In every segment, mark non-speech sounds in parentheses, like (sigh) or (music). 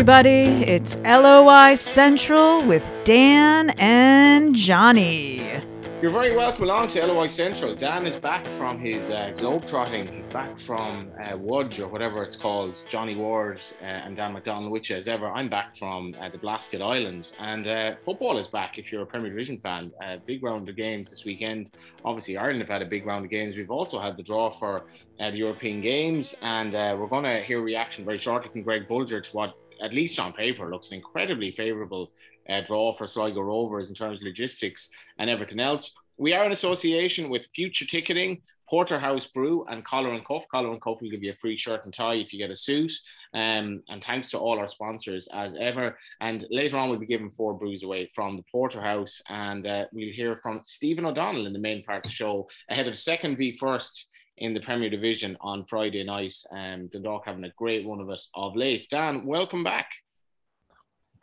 everybody. It's LOI Central with Dan and Johnny. You're very welcome along to LOI Central. Dan is back from his uh, globe trotting. He's back from uh, Wudge or whatever it's called. Johnny Ward uh, and Dan McDonnell, which as ever, I'm back from uh, the Blasket Islands. And uh, football is back if you're a Premier Division fan. Big round of games this weekend. Obviously, Ireland have had a big round of games. We've also had the draw for uh, the European Games. And uh, we're going to hear reaction very shortly from Greg Bolger to what, at least on paper, looks an incredibly favourable uh, draw for Sligo Rovers in terms of logistics and everything else. We are in association with Future Ticketing, Porterhouse Brew, and Collar and Cuff. Collar and Cuff will give you a free shirt and tie if you get a suit. Um, and thanks to all our sponsors as ever. And later on, we'll be giving four brews away from the Porterhouse, and uh, we'll hear from Stephen O'Donnell in the main part of the show ahead of second v first in the Premier Division on Friday night. Um, Dundalk having a great one of it of late. Dan, welcome back.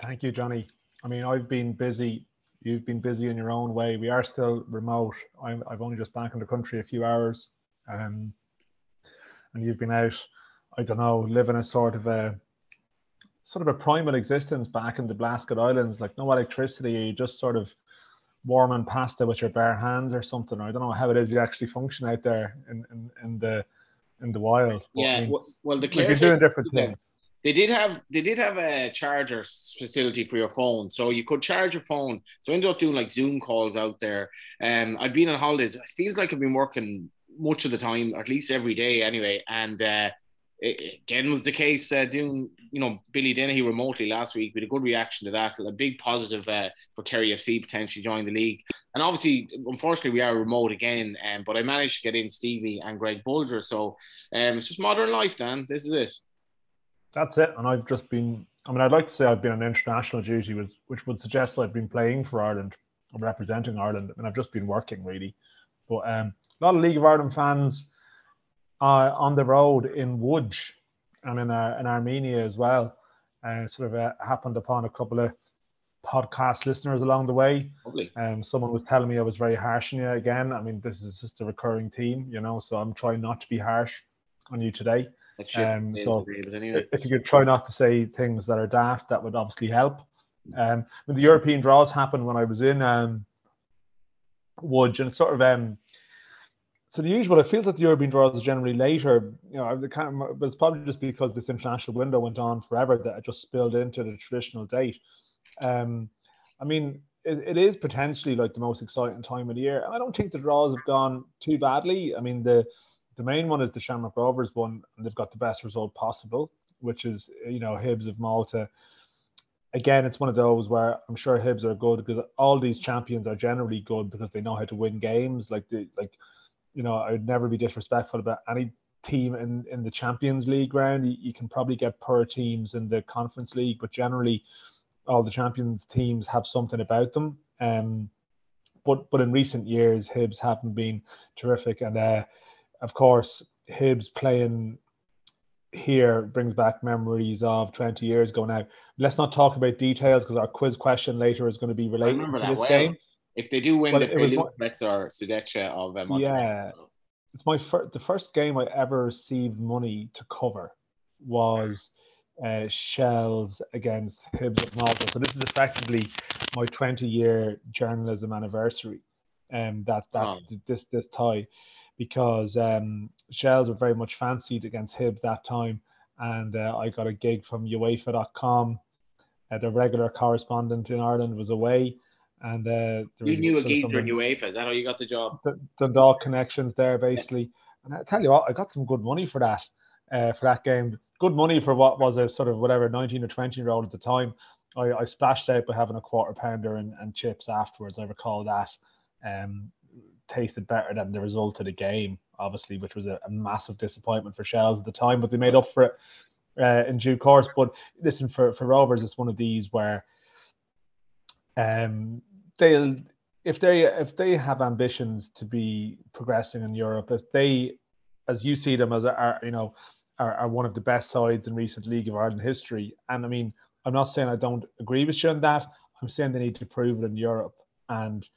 Thank you, Johnny. I mean, I've been busy. You've been busy in your own way. We are still remote. i have only just back in the country a few hours, um, and you've been out. I don't know, living a sort of a sort of a primal existence back in the Blasket Islands, like no electricity. Just sort of warming pasta with your bare hands or something. I don't know how it is you actually function out there in, in, in the in the wild. Yeah, I mean, well, the like you're doing different things. They did have they did have a charger facility for your phone, so you could charge your phone. So I ended up doing like Zoom calls out there. Um, I've been on holidays. It feels like I've been working much of the time, at least every day anyway. And uh, it, again was the case uh, doing you know Billy Dennehy remotely last week with a good reaction to that, a big positive uh, for Kerry FC potentially joining the league. And obviously, unfortunately, we are remote again. Um, but I managed to get in Stevie and Greg Bolger, so um, it's just modern life, Dan. This is it that's it. And I've just been, I mean, I'd like to say I've been on international duty, which, which would suggest I've been playing for Ireland or representing Ireland. and I've just been working really. But um, a lot of League of Ireland fans uh, on the road in Łódź and in, uh, in Armenia as well. Uh, sort of uh, happened upon a couple of podcast listeners along the way. Lovely. Um, someone was telling me I was very harsh on you again. I mean, this is just a recurring theme, you know, so I'm trying not to be harsh on you today. Um, so anyway. if you could try not to say things that are daft, that would obviously help. Um, when the European draws happened when I was in um, Łódź, and it's sort of um, so the usual. It feels that the European draws generally later. You know, but it's probably just because this international window went on forever that it just spilled into the traditional date. Um, I mean, it, it is potentially like the most exciting time of the year. I don't think the draws have gone too badly. I mean, the the main one is the Shamrock Rovers one, and they've got the best result possible, which is you know Hibs of Malta. Again, it's one of those where I'm sure Hibs are good because all these champions are generally good because they know how to win games. Like the like, you know, I would never be disrespectful about any team in in the Champions League round. You, you can probably get poor teams in the Conference League, but generally, all the Champions teams have something about them. Um, but but in recent years, Hibs haven't been terrific, and uh, of course, Hibs playing here brings back memories of 20 years ago now. Let's not talk about details because our quiz question later is going to be related to this well. game. If they do win but the Prelude or Sudecha of um, Yeah. It's my first, the first game I ever received money to cover was uh, Shels against Hibs of Malta. So this is effectively my 20 year journalism anniversary. And um, that that oh. this this tie because um, Shels were very much fancied against Hib that time. And uh, I got a gig from UEFA.com. Uh, the regular correspondent in Ireland was away. And uh, you knew a geezer in UEFA. Is that how you got the job? The Dundalk connections there, basically. And I tell you what, I got some good money for that. Uh, for that game, good money for what was a sort of whatever 19 or 20 year old at the time. I, I splashed out by having a quarter pounder and, and chips afterwards. I recall that. Um, tasted better than the result of the game, obviously, which was a, a massive disappointment for Shels at the time, but they made up for it uh, in due course. But listen, for, for Rovers, it's one of these where um, they'll if they if they have ambitions to be progressing in Europe, if they, as you see them as are you know are, are one of the best sides in recent League of Ireland history, and I mean I'm not saying I don't agree with you on that. I'm saying they need to prove it in Europe and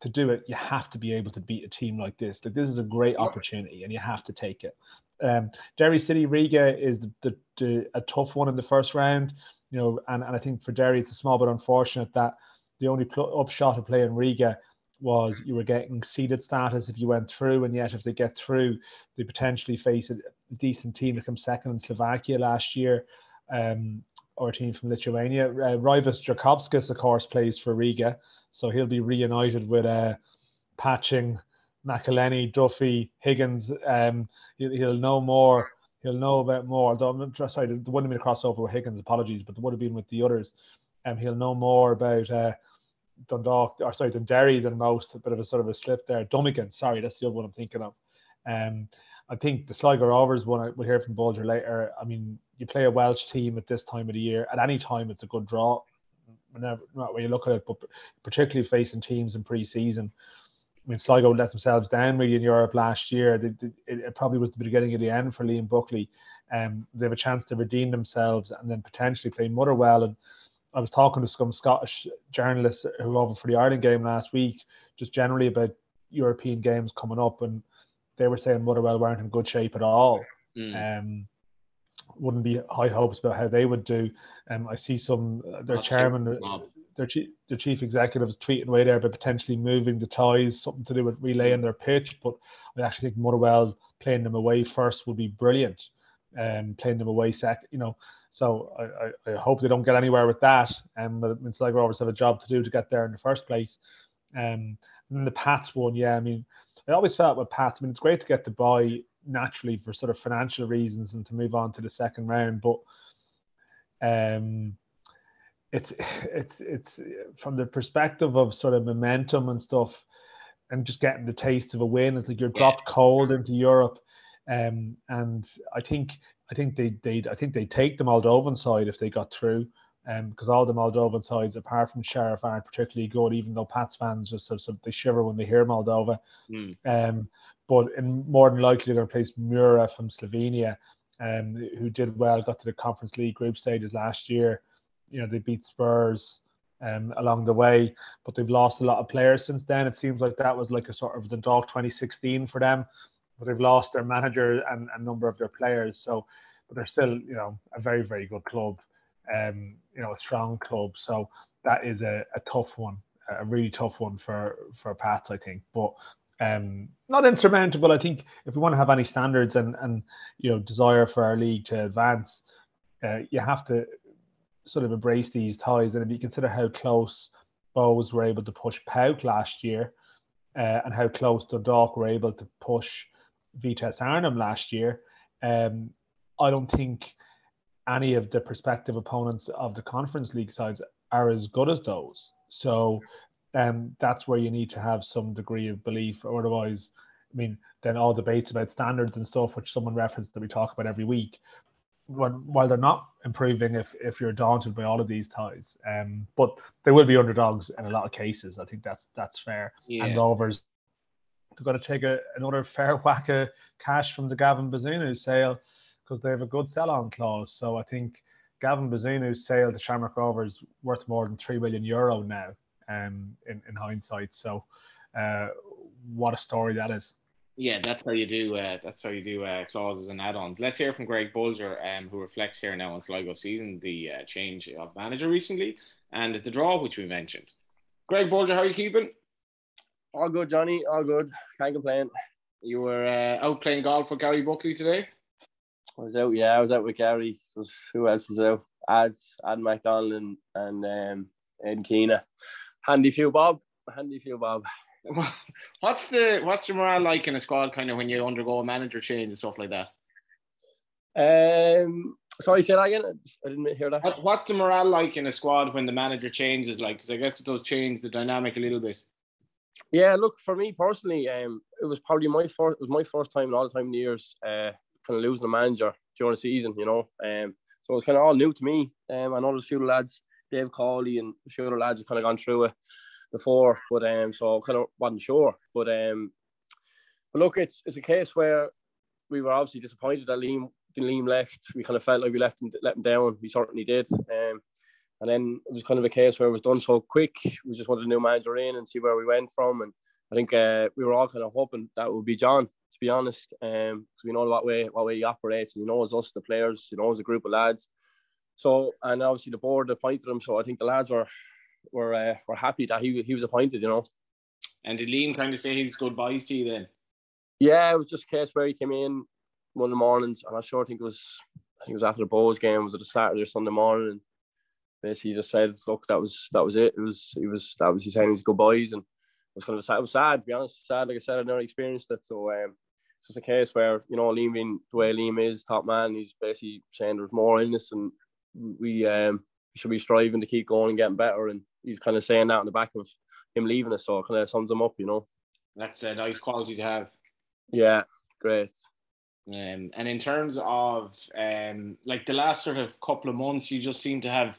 to do it, you have to be able to beat a team like this. Like this is a great opportunity, and you have to take it. Um, Derry City Riga is the, the, the, a tough one in the first round. you know, and, and I think for Derry it's a small but unfortunate that the only pl- upshot of playing Riga was you were getting seeded status if you went through, and yet if they get through, they potentially face a decent team to come second in Slovakia last year, um, or a team from Lithuania. Uh, Raivis Jurkovskis, of course, plays for Riga, so he'll be reunited with uh, Patching, McEleney, Duffy, Higgins. Um, he'll, he'll know more. He'll know about more. Although I'm sorry, there wouldn't have been a crossover with Higgins. Apologies, but there would have been with the others. Um, he'll know more about. Uh, Dundalk, or sorry, Derry than most. A bit of a sort of a slip there. Dummigan, sorry, that's the other one I'm thinking of. Um, I think the Sligo Rovers one we'll hear from Bolger later. I mean, you play a Welsh team at this time of the year. At any time, it's a good draw. Whenever not when you look at it, but particularly facing teams in pre-season. I mean, Sligo let themselves down really in Europe last year. They, they, it, probably was the beginning of the end for Liam Buckley. Um, they have a chance to redeem themselves and then potentially play Motherwell and I was talking to some Scottish journalists who were over for the Ireland game last week, just generally about European games coming up, and they were saying Motherwell weren't in good shape at all. Mm. Um, wouldn't be high hopes about how they would do. Um, I see some uh, their That's chairman, their chief, their chief executives tweeting away there about potentially moving the ties, something to do with relaying their pitch. But I actually think Motherwell playing them away first would be brilliant. Um, playing them away second, you know, so I, I, I, hope they don't get anywhere with that. Um, but it's like Rovers have a job to do to get there in the first place. Um, and then the Pats one, yeah, I mean, I always felt with Pats, I mean, it's great to get the buy naturally for sort of financial reasons and to move on to the second round, but um, it's it's it's from the perspective of sort of momentum and stuff, and just getting the taste of a win. It's like you're dropped cold into Europe. Um, and I think I think they they I think they take the Moldovan side if they got through, um, because all the Moldovan sides, apart from Sheriff, aren't particularly good. Even though Pats fans just sort of, they shiver when they hear Moldova. Mm. Um, but in more than likely they're going to place Mura from Slovenia, um, who did well, got to the Conference League group stages last year. You know they beat Spurs. Um, along the way, but they've lost a lot of players since then. It seems like that was like a sort of the dog 2016 for them but they've lost their manager and a number of their players. So, but they're still, you know, a very, very good club, um, you know, a strong club. So that is a, a tough one, a really tough one for for Pats, I think. But um, not insurmountable. I think if we want to have any standards and and you know desire for our league to advance, uh, you have to sort of embrace these ties. And if you consider how close Bohs were able to push PAOK last year, uh, and how close Dundalk were able to push Vitesse Arnhem last year, um, I don't think any of the prospective opponents of the Conference League sides are as good as those. So um, that's where you need to have some degree of belief, or otherwise, I mean, then all debates about standards and stuff, which someone referenced that we talk about every week, when, while they're not improving, if if you're daunted by all of these ties, um, but they will be underdogs in a lot of cases. I think that's that's fair. Yeah. And Rovers they're going to take a, another fair (laughs) whack of cash from the Gavin Bazunu sale because they have a good sell-on clause. So I think Gavin Bazunu's sale to Shamrock Rovers worth more than three million euro now, um, in, in hindsight. So, uh, what a story that is. Yeah, that's how you do. Uh, that's how you do uh, clauses and add-ons. Let's hear from Greg Bolger, um, who reflects here now on Sligo season, the uh, change of manager recently, and the draw which we mentioned. Greg Bolger, how are you keeping? All good, Johnny. All good. Can't complain. You were uh, out playing golf with Gary Buckley today. I was out. Yeah, I was out with Gary. Was who else was out? Ads, Ad McDonald, and, and um, Ed Keena. Handy few, Bob. Handy few, Bob. (laughs) What's the what's the morale like in a squad, kind of when you undergo a manager change and stuff like that? Um, sorry, say that again. I didn't hear that. What, what's the morale like in a squad when the manager changes? Like, because I guess it does change the dynamic a little bit. Yeah, look for me personally, um, it was probably my first. It was my first time in all the time in years, uh, kind of losing a manager during the season. You know, um, so it was kind of all new to me. Um, I know there's a few lads, Dave Cawley and a few other lads have kind of gone through it before, but um, so I kind of wasn't sure. But um, but look, it's it's a case where we were obviously disappointed that Liam Liam left. We kind of felt like we left him let him down. We certainly did. Um, and then it was kind of a case where it was done so quick. We just wanted a new manager in and see where we went from. And I think uh, we were all kind of hoping that would be John, to be honest, because um, we know what way what way he operates and he knows us, the players, he knows a group of lads. So and obviously the board appointed him. So I think the lads were were uh, were happy that he he was appointed. You know. And did Liam kind of say his goodbyes to you then? Yeah, it was just a case where he came in one of the mornings. I'm not sure. I think it was I think it was after the Bohs game. Was it a Saturday or Sunday morning? Basically just said, "Look, that was that was it. It was he was that was he saying his goodbyes." And it was kind of sad. It was sad to be honest. Sad, like I said, I'd never experienced it. So um, it's just a case where you know Liam being the way Liam is, top man. He's basically saying there's more in this, and we um should be striving to keep going and getting better. And he's kind of saying that in the back of him leaving us, so it kind of sums him up, you know. That's a nice quality to have. Yeah, great. Um, and in terms of um, like the last sort of couple of months, you just seem to have,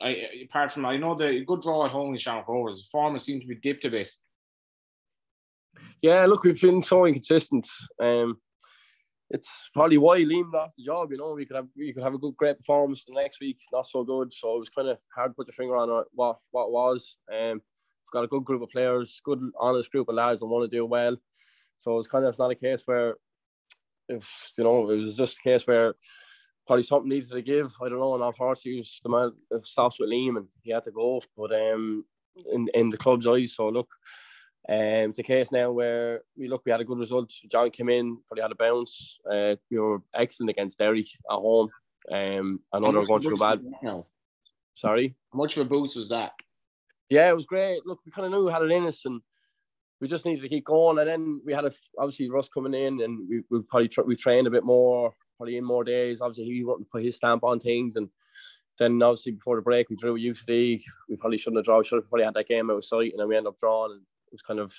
I, apart from I know the good draw at home in Shamrock Rovers, the form has seemed to be dipped a bit. Yeah, look, we've been so inconsistent. Um, it's probably why Liam lost the job. You know, we could have we could have a good, great performance the next week, not so good. So it was kind of hard to put your finger on what what was. Um, we've got a good group of players, good honest group of lads that want to do well. So it's kind of it's not a case where, if you know, it was just a case where probably something needed to give. I don't know, and unfortunately, it the man stops with Liam and he had to go. But um, in in the club's eyes, so look, um, it's a case now where we look, we had a good result. John came in, probably had a bounce. Uh, we were excellent against Derry at home. Um, I know they were going through bad. No. Sorry. How much of a boost was that? Yeah, it was great. Look, we kind of knew we had it in us, and we just needed to keep going. And then we had a, obviously Russ coming in, and we we probably tra- we trained a bit more, probably in more days. Obviously, he wanted to put his stamp on things, and then obviously before the break, we drew UCD. We probably shouldn't have drawn. We Should have probably had that game out of sight, and then we ended up drawing. And it was kind of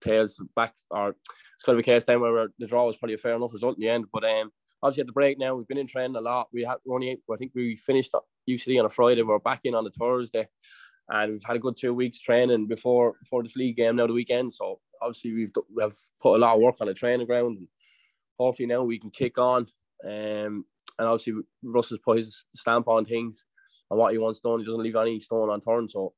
tails back, or it's kind of a case then where the draw was probably a fair enough result in the end. But um, obviously at the break now, we've been in training a lot. We had only, I think we finished UCD on a Friday. We are back in on a Thursday, and we've had a good two weeks training before before this league game now the weekend. So obviously we've we have put a lot of work on the training ground, and hopefully now we can kick on. Um, and obviously Russ has put his stamp on things and what he wants done. He doesn't leave any stone unturned. So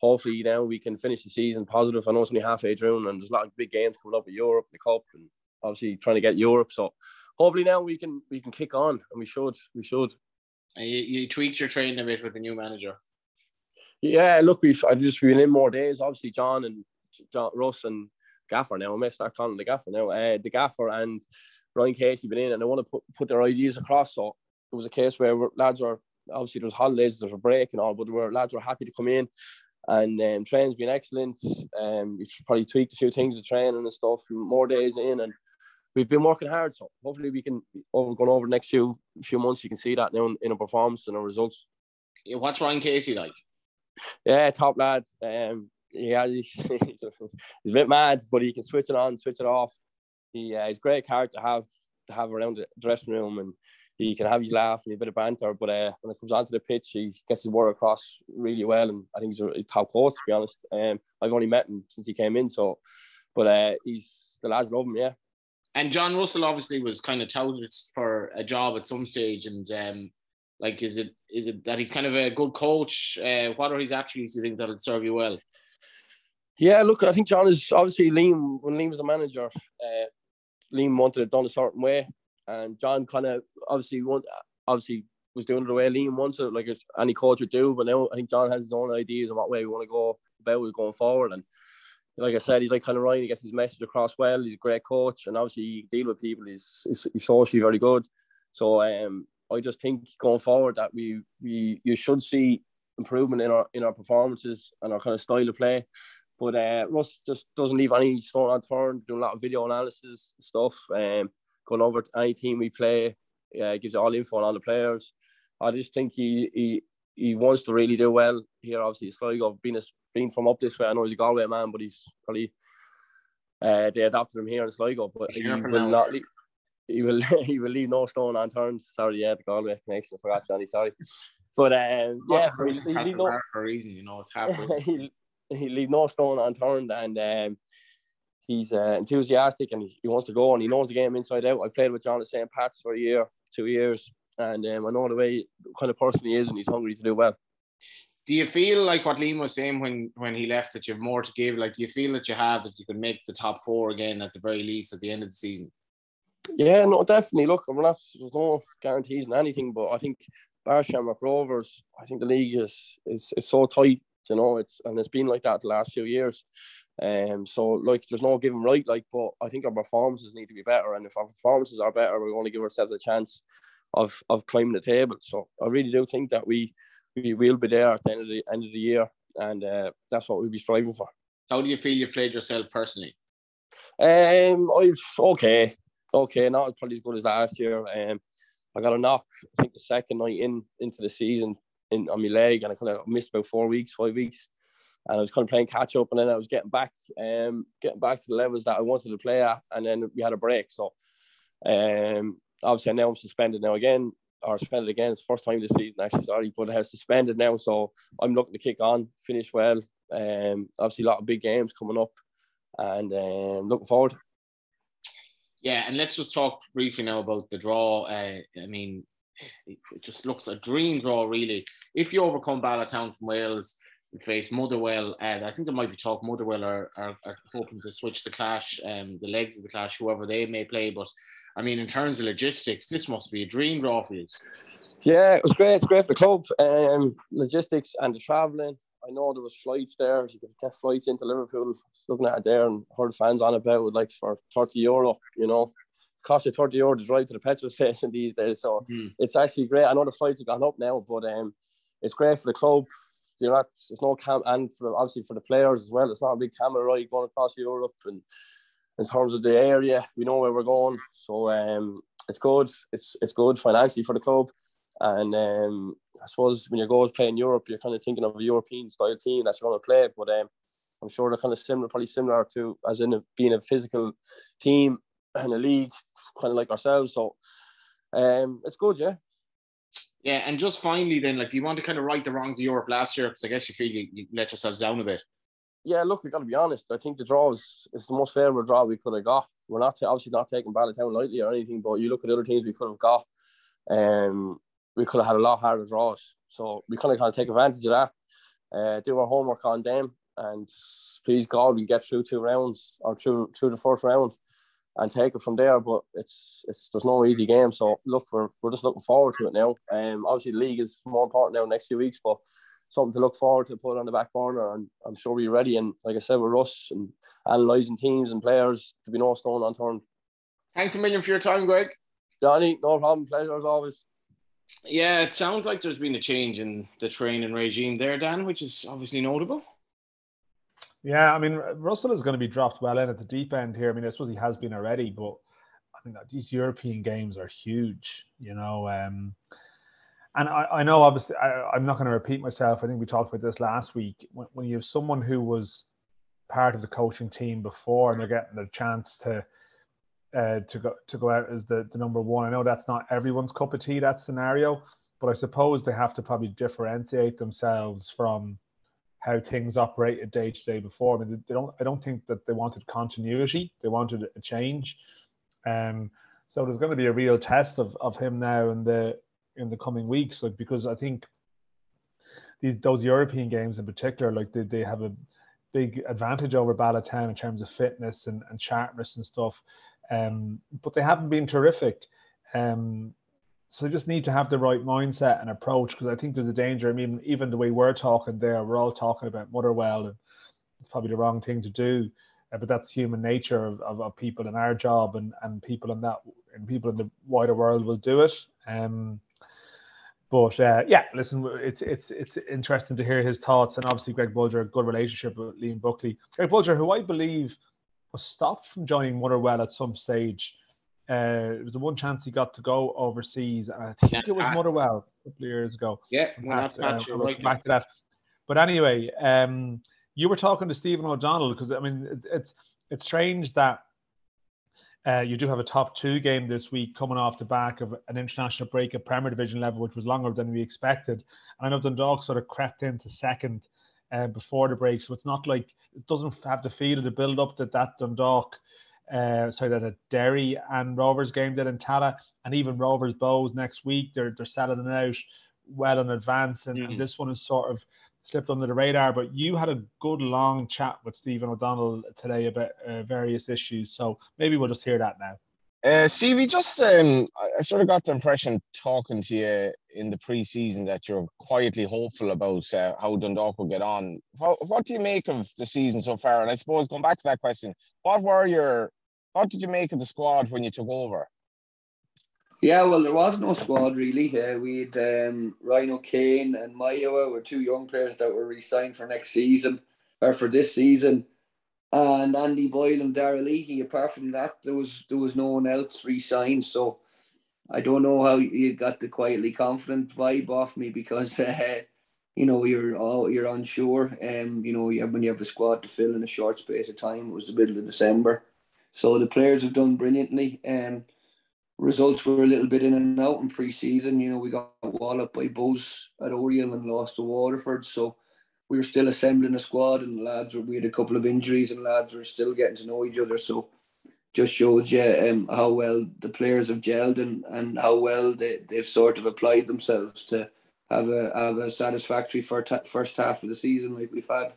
hopefully now we can finish the season positive. I know it's only halfway through and there's a lot of big games coming up with Europe, the Cup, and obviously trying to get Europe. So hopefully now we can we can kick on and we should we should. And you, you tweaked your training a bit with the new manager. Yeah, look, we've I just been in more days. Obviously, John and John, Russ and Gaffer now. I may start calling the Gaffer now. Uh, the Gaffer and Ryan Casey been in, and they want to put, put their ideas across. So it was a case where lads were obviously there was holidays, there was a break and all, but were lads were happy to come in and um, training's been excellent. Um, we've probably tweaked a few things with training and stuff, more days in, and we've been working hard. So hopefully we can, over going over the next few few months, you can see that now in, in our performance and our results. Yeah, what's Ryan Casey like? Yeah, top lad. Um, yeah, he's, (laughs) he's, a, he's a bit mad, but he can switch it on, switch it off. He, uh, he's a great character to have to have around the dressing room and he can have his laugh and a bit of banter, but uh, when it comes onto the pitch, he gets his word across really well, and I think he's a top coach to be honest. Um, I've only met him since he came in, so but uh, he's the lads love him, yeah. And John Russell obviously was kind of touted for a job at some stage, and um, like, is it is it that he's kind of a good coach? Uh, what are his attributes you think that'll serve you well? Yeah, look, I think John is obviously Liam when Liam was the manager. Uh, Liam wanted it done a certain way, and John kind of obviously want obviously was doing it the way Liam wants it, like any coach would do. But now I think John has his own ideas on what way we want to go about it going forward. And like I said, he's like kind of Ryan. He gets his message across well. He's a great coach, and obviously he deal with people. He's, he's, he's socially very good. So um, I just think going forward that we we you should see improvement in our in our performances and our kind of style of play. But uh, Russ just doesn't leave any stone unturned. Doing a lot of video analysis stuff. Um, going over to any team we play, uh, gives all info on all the players. I just think he he he wants to really do well here. Obviously, Sligo being a, being from up this way, I know he's a Galway man, but he's probably uh, they adopted him here in Sligo. But he will not leave, he will he will leave no stone unturned. Sorry, yeah, the Galway connection. I forgot, Johnny. Sorry, but um, yeah, for, he, he no for a reason. You know, it's (laughs) happening. He he leave no stone unturned, and um, he's uh, enthusiastic and he, he, wants to go and he knows the game inside out. I played with John at St. Pat's for a year, two years, and um, I know the way kind of person he is and he's hungry to do well. Do you feel like what Liam was saying when when he left that you have more to give? Like, do you feel that you have that you can make the top four again at the very least at the end of the season? Yeah, no, definitely. Look, we're not. There's no guarantees in anything, but I think Shamrock Rovers, I think the league is is is so tight, you know. It's and it's been like that the last few years. Um, so like there's no given right, like, but I think our performances need to be better, and if our performances are better, we're going to give ourselves a chance of of climbing the table. So I really do think that we we will be there at the end of the end of the year, and uh, that's what we'll be striving for. How do you feel you played yourself personally? Um, I've okay, okay, not probably as good as last year. Um, I got a knock. I think the second night in into the season in on my leg, and I kind of missed about four weeks, five weeks, and I was kind of playing catch up, and then I was getting back, um, getting back to the levels that I wanted to play at, and then we had a break. So, um, obviously now I'm suspended now again, or suspended again. It's first time this season actually, sorry, but I have suspended now, so I'm looking to kick on, finish well. Um, obviously a lot of big games coming up, and um, looking forward. Yeah, and let's just talk briefly now about the draw. Uh, I mean, it just looks a dream draw, really. If you overcome Bala Town from Wales, you face Motherwell. and I think there might be talk Motherwell are, are, are hoping to switch the clash, um, the legs of the clash, whoever they may play. But I mean, in terms of logistics, this must be a dream draw for you. Yeah, it was great. It's great for the club. Um, logistics and the travelling. I know there was flights there. You could get flights into Liverpool. looking at it there and heard fans on about it like for 30 euro, you know. Cost you 30 euro to drive to the petrol (laughs) station these days. So mm. it's actually great. I know the flights have gone up now, but um, it's great for the club. You're not, there's no cam, and for, obviously for the players as well. It's not a big camera ride going across Europe. And in terms of the area, we know where we're going. So um, it's good. It's it's good financially for the club. And um, I suppose when you go to play in Europe, you're kind of thinking of a European style team that you're going to play. But um, I'm sure they're kind of similar, probably similar to as in a, being a physical team and a league, kind of like ourselves. So um, it's good, yeah. Yeah, and just finally, then, like, do you want to kind of right the wrongs of Europe last year? Because I guess you feel you, you let yourselves down a bit. Yeah, look, we got to be honest. I think the draw is, is the most favourable draw we could have got. We're not obviously not taking Bala Town lightly or anything, but you look at other teams we could have got. Um, we could have had a lot harder draws. So we kind of kind of take advantage of that, uh, do our homework on them, and please God we get through two rounds or through through the first round and take it from there. But it's it's there's no easy game. So look, we're we're just looking forward to it now. Um, obviously the league is more important now next few weeks, but something to look forward to put on the back burner and I'm sure we're ready and like I said with Russ and analysing teams and players to be no stone unturned. Thanks a million for your time, Greg. Johnny, no problem. Pleasure as always. Yeah, it sounds like there's been a change in the training regime there, Dan, which is obviously notable. Yeah, I mean, Russell is going to be dropped well in at the deep end here. I mean, I suppose he has been already, but I mean, these European games are huge, you know. Um, and I, I know, obviously, I, am not going to repeat myself. I think we talked about this last week. When, when you have someone who was part of the coaching team before and they're getting the chance to uh, to go to go out as the, the number one. I know that's not everyone's cup of tea that scenario, but I suppose they have to probably differentiate themselves from how things operated day to day before. I mean, they don't. I don't think that they wanted continuity. They wanted a change. Um, so there's going to be a real test of, of him now in the in the coming weeks, like because I think these those European games in particular, like they, they have a big advantage over Bala Town in terms of fitness and, and sharpness and stuff. Um, but they haven't been terrific. Um, so just need to have the right mindset and approach because I think there's a danger. I mean, even the way we're talking there, we're all talking about Motherwell, and it's probably the wrong thing to do. Uh, but that's human nature of, of, of, people in our job, and, and people in that and people in the wider world will do it. Um, but uh, yeah, listen, it's it's it's interesting to hear his thoughts, and obviously Greg Bolger, a good relationship with Liam Buckley. Greg Bolger, who I believe was stopped from joining Motherwell at some stage. Uh, it was the one chance he got to go overseas, I think yeah, it was Motherwell a couple of years ago. Yeah, that's uh, right. back to that. But anyway, um, you were talking to Stephen O'Donnell because I mean it, it's it's strange that uh, you do have a top two game this week coming off the back of an international break at Premier Division level, which was longer than we expected. And I know Dundalk sort of crept into second uh, before the break, so it's not like it doesn't have the feel of the build up that that Dundalk, uh, sorry, that a Derry and Rovers game did in Tallaght, and even Rovers Bohs next week. They're they're selling it out well in advance, and, mm-hmm. and this one is sort of slipped under the radar. But you had a good long chat with Stephen O'Donnell today about uh, various issues, so maybe we'll just hear that now. Uh, CV, just um, I sort of got the impression talking to you in the pre-season that you're quietly hopeful about uh, how Dundalk will get on. What, what do you make of the season so far? And I suppose going back to that question, what were your, what did you make of the squad when you took over? Yeah, well, there was no squad really. Uh, we had um, O'Kane and Mayowa were two young players that were re-signed for next season or for this season and Andy Boyle and Darragh Leahy. Apart from that, there was there was no one else re-signed. So I don't know how you got the quietly confident vibe off me because (laughs) uh, you know you're all you're unsure. Um, you know when you have a squad to fill in a short space of time. It was the middle of December, so the players have done brilliantly. Um, results were a little bit in and out in pre-season. You know we got walloped by Bohs at Oriel and lost to Waterford. So we were still assembling a squad, and lads were, we had a couple of injuries, and lads were still getting to know each other. So just shows you um, how well the players have gelled and, and how well they, they've sort of applied themselves to have a have a satisfactory first first half of the season like we've had.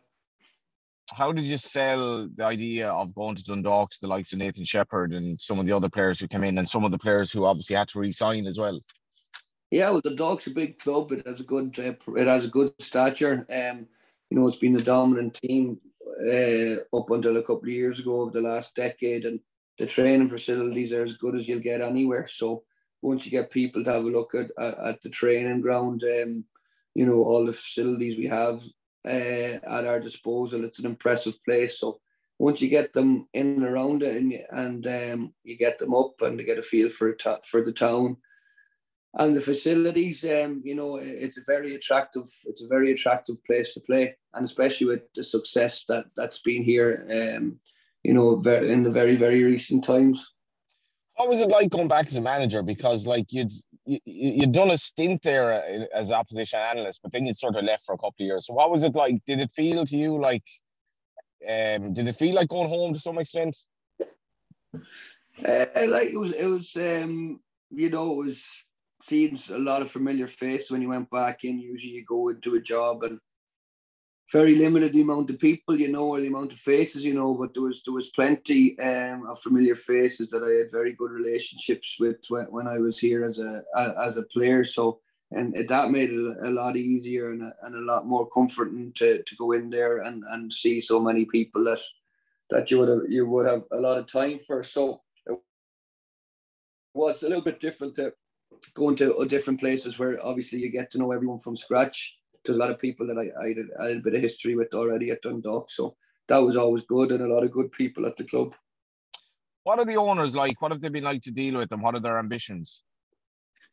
How did you sell the idea of going to Dundalk to the likes of Nathan Shepperd and some of the other players who came in, and some of the players who obviously had to resign as well? Yeah, well, the Dog's a big club. It has a good uh, it has a good stature. Um, you know, it's been the dominant team uh, up until a couple of years ago over the last decade, and the training facilities are as good as you'll get anywhere. So once you get people to have a look at at, at the training ground, um, you know, all the facilities we have uh, at our disposal, it's an impressive place. So once you get them in and around it, and and um, you get them up and they get a feel for it, for the town. And the facilities um you know it's a very attractive it's a very attractive place to play. And especially with the success that that's been here um you know in the very very recent times. What was it like going back as a manager? Because like you'd you, you'd done a stint there uh, as opposition analyst but then you sort of left for a couple of years. So what was it like? Did it feel to you like um did it feel like going home to some extent? Uh, like it was it was um you know it was seeing a lot of familiar faces when you went back in. Usually you go into a job and very limited the amount of people you know or the amount of faces you know, but there was there was plenty um, of familiar faces that I had very good relationships with when, I was here as a as a player. So and that made it a lot easier and a, and a lot more comforting to, to go in there and, and see so many people that that you would have you would have a lot of time for. So it was a little bit different to going to different places where obviously you get to know everyone from scratch. There's a lot of people that I, I, had, I had a bit of history with already at Dundalk, so that was always good, and a lot of good people at the club. What are the owners like? What have they been like to deal with them? What are their ambitions?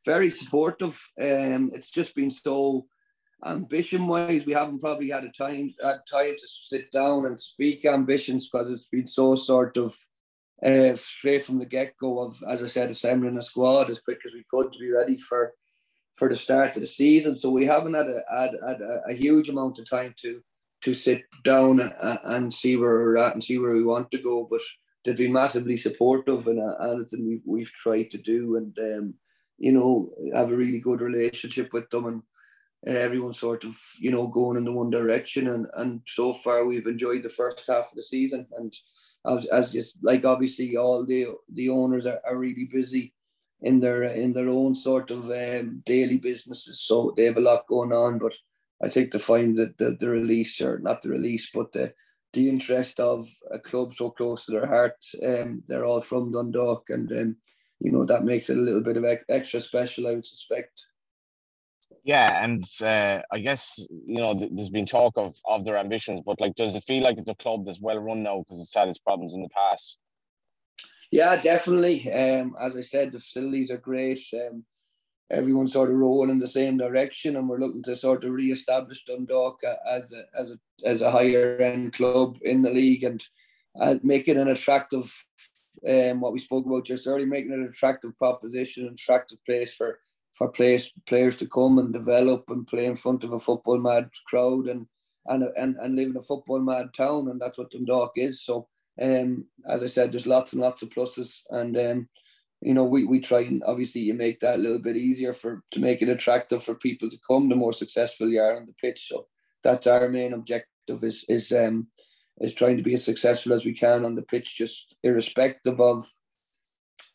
Very supportive. Um, it's just been so ambition wise, we haven't probably had a time had time to sit down and speak ambitions because it's been so sort of uh, straight from the get go of, as I said, assembling a squad as quick as we could to be ready for for the start of the season. So we haven't had a, had, had a, a huge amount of time to to sit down and, and see where we're at and see where we want to go. But they've been massively supportive and anything we've, we've tried to do and um, you know have a really good relationship with them and everyone sort of you know going in the one direction and and so far we've enjoyed the first half of the season and as, as just like obviously all the the owners are, are really busy in their in their own sort of um, daily businesses so they have a lot going on but I think to find that the, the release or not the release but the the interest of a club so close to their heart um, they're all from Dundalk and um, you know that makes it a little bit of extra special I would suspect yeah, and uh, I guess you know th- there's been talk of of their ambitions, but like, does it feel like it's a club that's well run now because it's had its problems in the past? Yeah, definitely. Um, as I said, the facilities are great. Um, everyone's sort of rolling in the same direction, and we're looking to sort of re-establish Dundalk as a as a as a higher end club in the league and uh, make it an attractive. Um, what we spoke about just earlier, making it an attractive proposition, an attractive place for for players players to come and develop and play in front of a football mad crowd and and and, and live in a football mad town and that's what Dundalk is. So um, as I said, there's lots and lots of pluses and um, you know we, we try and obviously you make that a little bit easier for to make it attractive for people to come the more successful you are on the pitch. So that's our main objective is is um is trying to be as successful as we can on the pitch, just irrespective of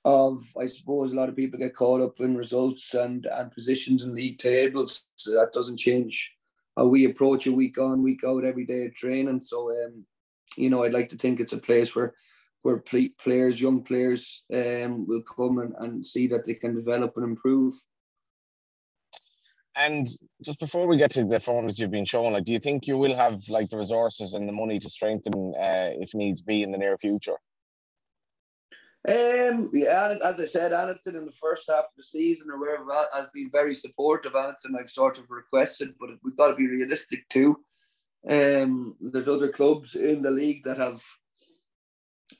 of I suppose a lot of people get caught up in results and and positions in league tables. So that doesn't change how we approach a week on, week out, every day of training. So um, you know, I'd like to think it's a place where where players, young players, um, will come and, and see that they can develop and improve. And just before we get to the forms you've been showing, like, do you think you will have like the resources and the money to strengthen uh, if needs be in the near future? Um, yeah, as I said, Annetton in the first half of the season or wherever has been very supportive. Annetton I've sort of requested, but we've got to be realistic too. Um, there's other clubs in the league that have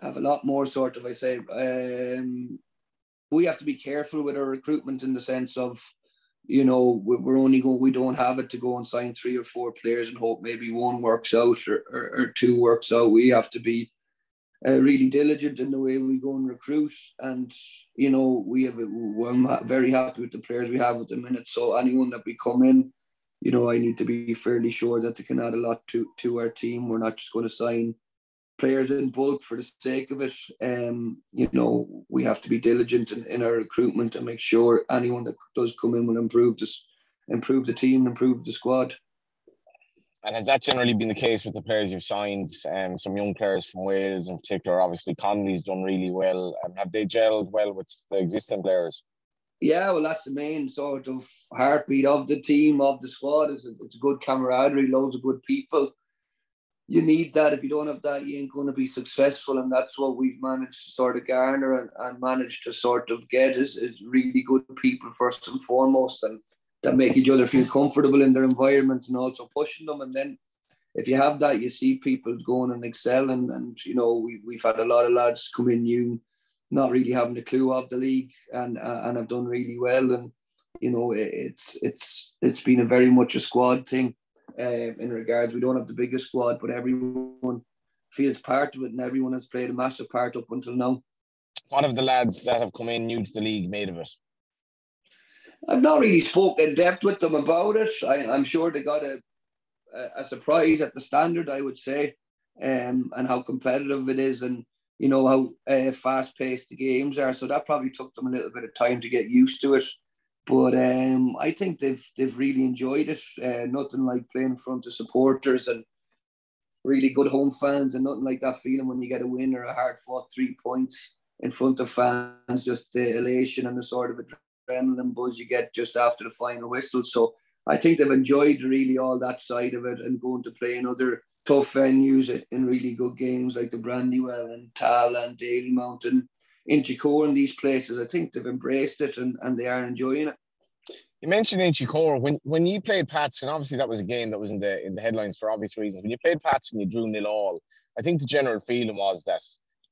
have a lot more sort of I say. Um, we have to be careful with our recruitment in the sense of, you know, we're only going. We don't have it to go and sign three or four players and hope maybe one works out or, or, or two works out. We have to be uh, really diligent in the way we go and recruit. And you know, we have I'm very happy with the players we have at the minute. So anyone that we come in, you know, I need to be fairly sure that they can add a lot to to our team. We're not just going to sign players in bulk for the sake of it. Um, you know, we have to be diligent in, in our recruitment and make sure anyone that does come in will improve this, improve the team, improve the squad. And has that generally been the case with the players you've signed? Um, some young players from Wales in particular, obviously Connolly's done really well. Um, have they gelled well with the existing players? Yeah, well, that's the main sort of heartbeat of the team, of the squad. It's a, it's good camaraderie, loads of good people. You need that. If you don't have that, you ain't going to be successful. And that's what we've managed to sort of garner and, and managed to sort of get is, is really good people first and foremost. And that make each other feel comfortable in their environment and also pushing them. And then if you have that, you see people going and excelling. And, you know, we, we've had a lot of lads come in new, not really having a clue of the league and, uh, and have done really well. And, you know, it, it's, it's, it's been a very much a squad thing uh, in regards. We don't have the biggest squad, but everyone feels part of it and everyone has played a massive part up until now. What have the lads that have come in new to the league made of it? I've not really spoke in depth with them about it. I, am sure they got a, a surprise at the standard, I would say, um, and how competitive it is, and you know how uh, fast paced the games are. So that probably took them a little bit of time to get used to it. But um, I think they've they've really enjoyed it. Uh, nothing like playing in front of supporters and really good home fans, and nothing like that feeling when you get a win or a hard fought three points in front of fans. Just the elation and the sort of adrenaline buzz you get just after the final whistle. So I think they've enjoyed really all that side of it and going to play in other tough venues in really good games like the Brandywell and Tallaght and Dalymount and Inchicore and these places. I think they've embraced it and, and they are enjoying it. You mentioned Inchicore when when you played Pats, and obviously that was a game that was in the in the headlines for obvious reasons. When you played Pats and you drew nil all, I think the general feeling was that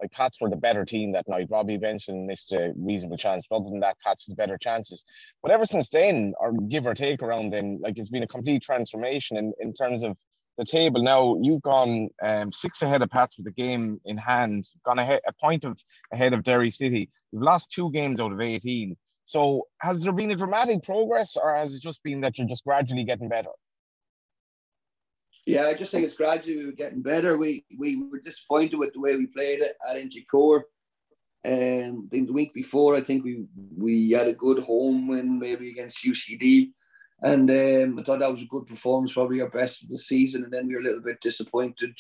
like Pats were the better team that night. Robbie Benson missed a reasonable chance. But other than that, Pats had better chances. But ever since then, or give or take around then, like it's been a complete transformation in, in terms of the table. Now you've gone um, six ahead of Pats with the game in hand. You've gone ahead a point of ahead of Derry City. You've lost two games out of 18. So has there been a dramatic progress or has it just been that you're just gradually getting better? Yeah, I just think it's gradually getting better. We we were disappointed with the way we played it at Inchicore. And um, the week before, I think we we had a good home win, maybe against UCD, and um, I thought that was a good performance, probably our best of the season. And then we were a little bit disappointed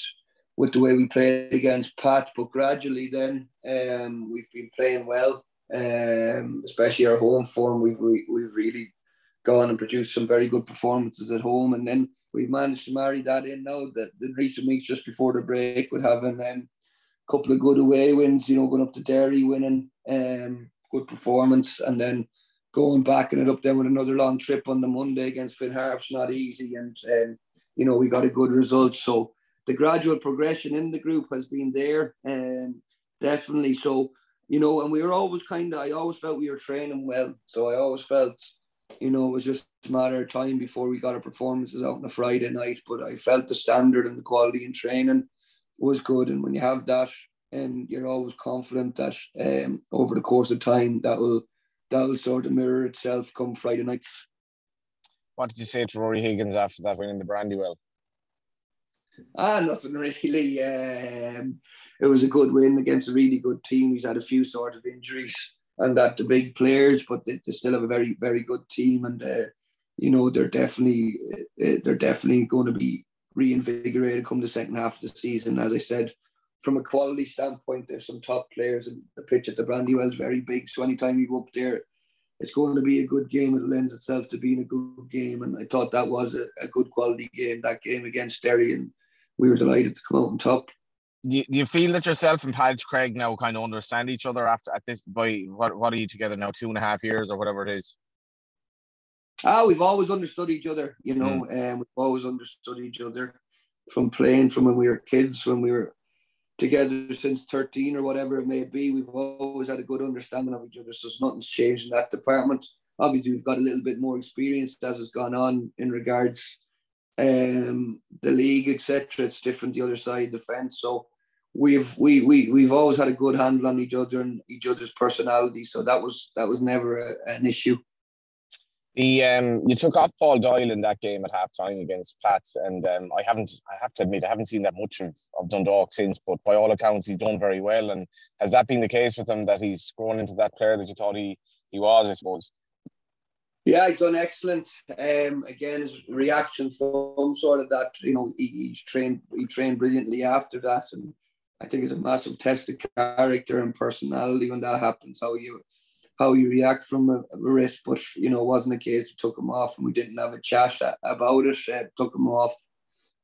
with the way we played against Pat, but gradually then um, we've been playing well, um, especially our home form. We've we, we've really gone and produced some very good performances at home, and then we've managed to marry that in now that the recent weeks just before the break with having um, a couple of good away wins, you know, going up to Derry, winning um, good performance, and then going back and it up then with another long trip on the Monday against Finn Harps not easy, and um, you know we got a good result. So the gradual progression in the group has been there, um, definitely. So you know, and we were always kind of. I always felt we were training well, so I always felt you know, it was just a matter of time before we got our performances out on a Friday night. But I felt the standard and the quality in training was good. And when you have that, and you're always confident that um, over the course of time that will that will sort of mirror itself come Friday nights. What did you say to Rory Higgins after that win in the Brandywell? Ah, nothing really. Um, it was a good win against a really good team. He's had a few sort of injuries and that the big players, but they, they still have a very very good team, and uh, you know they're definitely uh, they're definitely going to be reinvigorated come the second half of the season. As I said, from a quality standpoint, there's some top players, and the pitch at the Brandywell is very big. So anytime you go up there, it's going to be a good game. It lends itself to being a good game, and I thought that was a, a good quality game. That game against Derry, and we were delighted to come out on top. Do you, do you feel that yourself and Padge Craig now kind of understand each other after at this by what what are you together now two and a half years or whatever it is? Ah, we've always understood each other, you know, and mm. um, we've always understood each other from playing from when we were kids, when we were together since 13 or whatever it may be. We've always had a good understanding of each other, so nothing's changed in that department. Obviously, we've got a little bit more experience as has gone on in regards um, the league, etc. It's different the other side, of the fence. So we've we we we've always had a good handle on each other and each other's personality. So that was that was never a, an issue. The um, you took off Paul Doyle in that game at halftime against Platts, and um, I haven't, I have to admit, I haven't seen that much of, of Dundalk since. But by all accounts, he's done very well. And has that been the case with him that he's grown into that player that you thought he he was? I suppose. Yeah, he's done excellent. Um, again, his reaction from sort of that, you know, he, he's trained, he trained brilliantly after that, and I think it's a massive test of character and personality when that happens. How you how you react from a, a it, but you know, it wasn't a case we took him off and we didn't have a chat about it. Uh, took him off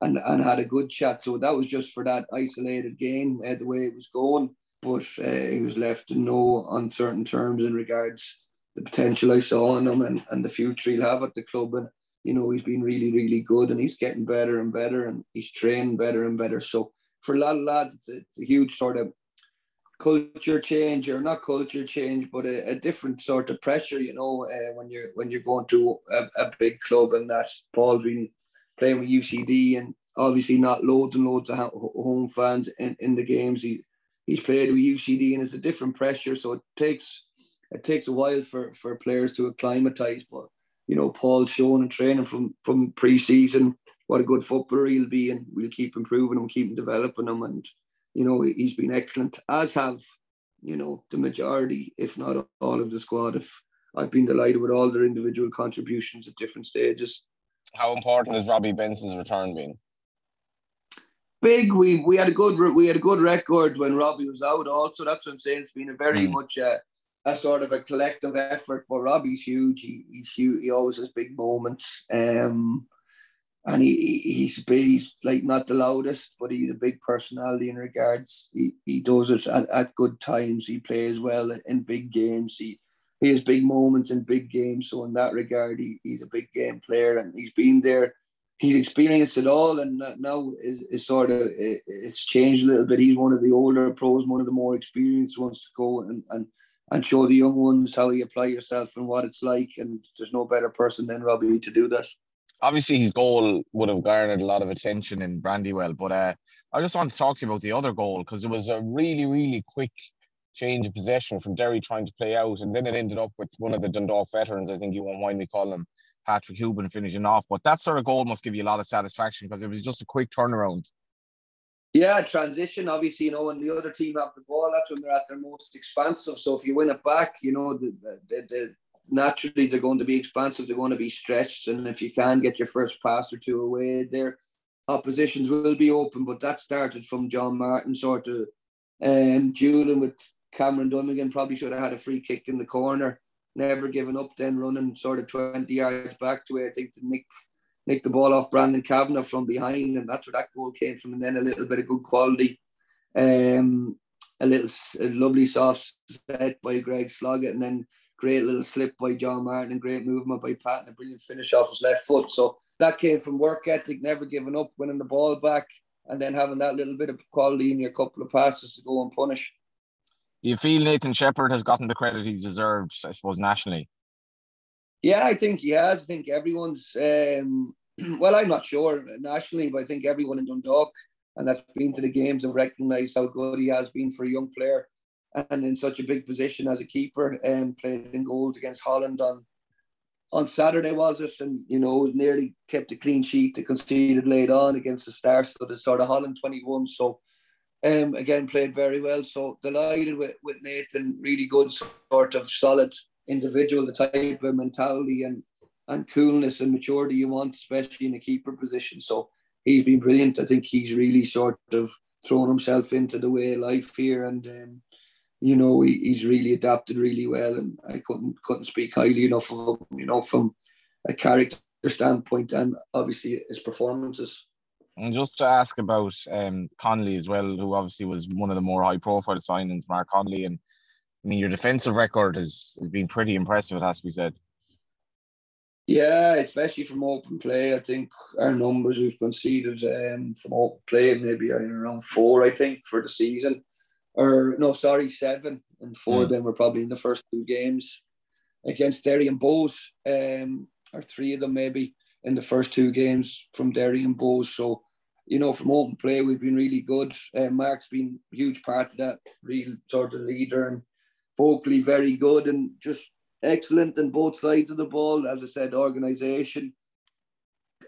and and had a good chat. So that was just for that isolated game, uh, the way it was going. But uh, he was left in no uncertain terms in regards the potential I saw in him and, and the future he'll have at the club. And you know, he's been really, really good and he's getting better and better and he's trained better and better. So for a lot of lads, it's, it's a huge sort of culture change or not culture change, but a, a different sort of pressure, you know, uh, when you're when you're going to a, a big club and that Paul's been playing with UCD and obviously not loads and loads of home fans in, in the games. He he's played with UCD and it's a different pressure, so it takes it takes a while for for players to acclimatise. But you know, Paul's shown and training from from pre-season what a good footballer he'll be, and we'll keep improving him, keep developing him, and you know, he's been excellent, as have, you know, the majority, if not all of the squad. If I've been delighted with all their individual contributions at different stages. How important has Robbie Benson's return been? Big. We we had a good we had a good record when Robbie was out. Also, that's what I'm saying. It's been a very mm. much a, a sort of a collective effort. But Robbie's huge. He, he's huge. He always has big moments. Um, and he, he's he's like not the loudest, but he's a big personality in regards. He, he does it at, at good times. He plays well in big games. He he has big moments in big games. So in that regard, he, he's a big game player, and he's been there. He's experienced it all, and now is sort of it's changed a little bit. He's one of the older pros, one of the more experienced ones to go and and and show the young ones how you apply yourself and what it's like. And there's no better person than Robbie to do that obviously his goal would have garnered a lot of attention in Brandywell, but uh, I just want to talk to you about the other goal because it was a really, really quick change of possession from Derry trying to play out, and then it ended up with one of the Dundalk veterans, I think you won't mind me calling him, Patrick Hoban, finishing off. But that sort of goal must give you a lot of satisfaction because it was just a quick turnaround. Yeah, transition. Obviously, you know, when the other team have the ball, that's when they're at their most expansive. So if you win it back, you know, the, the, the naturally they're going to be expansive, they're going to be stretched, and if you can get your first pass or two away, their oppositions will be open. But that started from John Martin, sort of, um, Julian with Cameron Dummigan probably should have had a free kick in the corner, never given up, then running sort of 20 yards back to where I think to nick nick the ball off Brandon Kavanagh from behind, and that's where that goal came from. And then a little bit of good quality. Um, a little a lovely soft set by Greg Sloggett, and then great little slip by John Martin and great movement by Pat and a brilliant finish off his left foot. So that came from work ethic, never giving up, winning the ball back, and then having that little bit of quality in your couple of passes to go and punish. Do you feel Nathan Shepperd has gotten the credit he deserves, I suppose, nationally? Yeah, I think he has. I think everyone's, um, (clears throat) well, I'm not sure nationally, but I think everyone in Dundalk and that's been to the games have recognised how good he has been for a young player and in such a big position as a keeper and um, played in goals against Holland on on Saturday was it, and you know, nearly kept a clean sheet. They conceded late on against the Stars, so the sort of Holland 21. So um, again, played very well. So delighted with, with Nathan. Really good, sort of solid individual, the type of mentality and and coolness and maturity you want, especially in a keeper position. So he's been brilliant. I think he's really sort of thrown himself into the way of life here, and um, you know he, he's really adapted really well. And I couldn't couldn't speak highly enough of him. You know, from a character standpoint and obviously his performances. And just to ask about um, Connolly as well, who obviously was one of the more high profile signings, Mark Connolly. And I mean, your defensive record has, has been pretty impressive, it has to be said. Yeah, especially from open play. I think our numbers we've conceded um, from open play maybe around four, I think, for the season. Or no, sorry, seven. And four mm. of them were probably in the first two games against Derry and Bohs, um, or three of them maybe in the first two games from Derry and Bohs. So you know, from open play, we've been really good. Uh, Mark's been a huge part of that, real sort of leader and vocally very good and just excellent on both sides of the ball. As I said, organisation,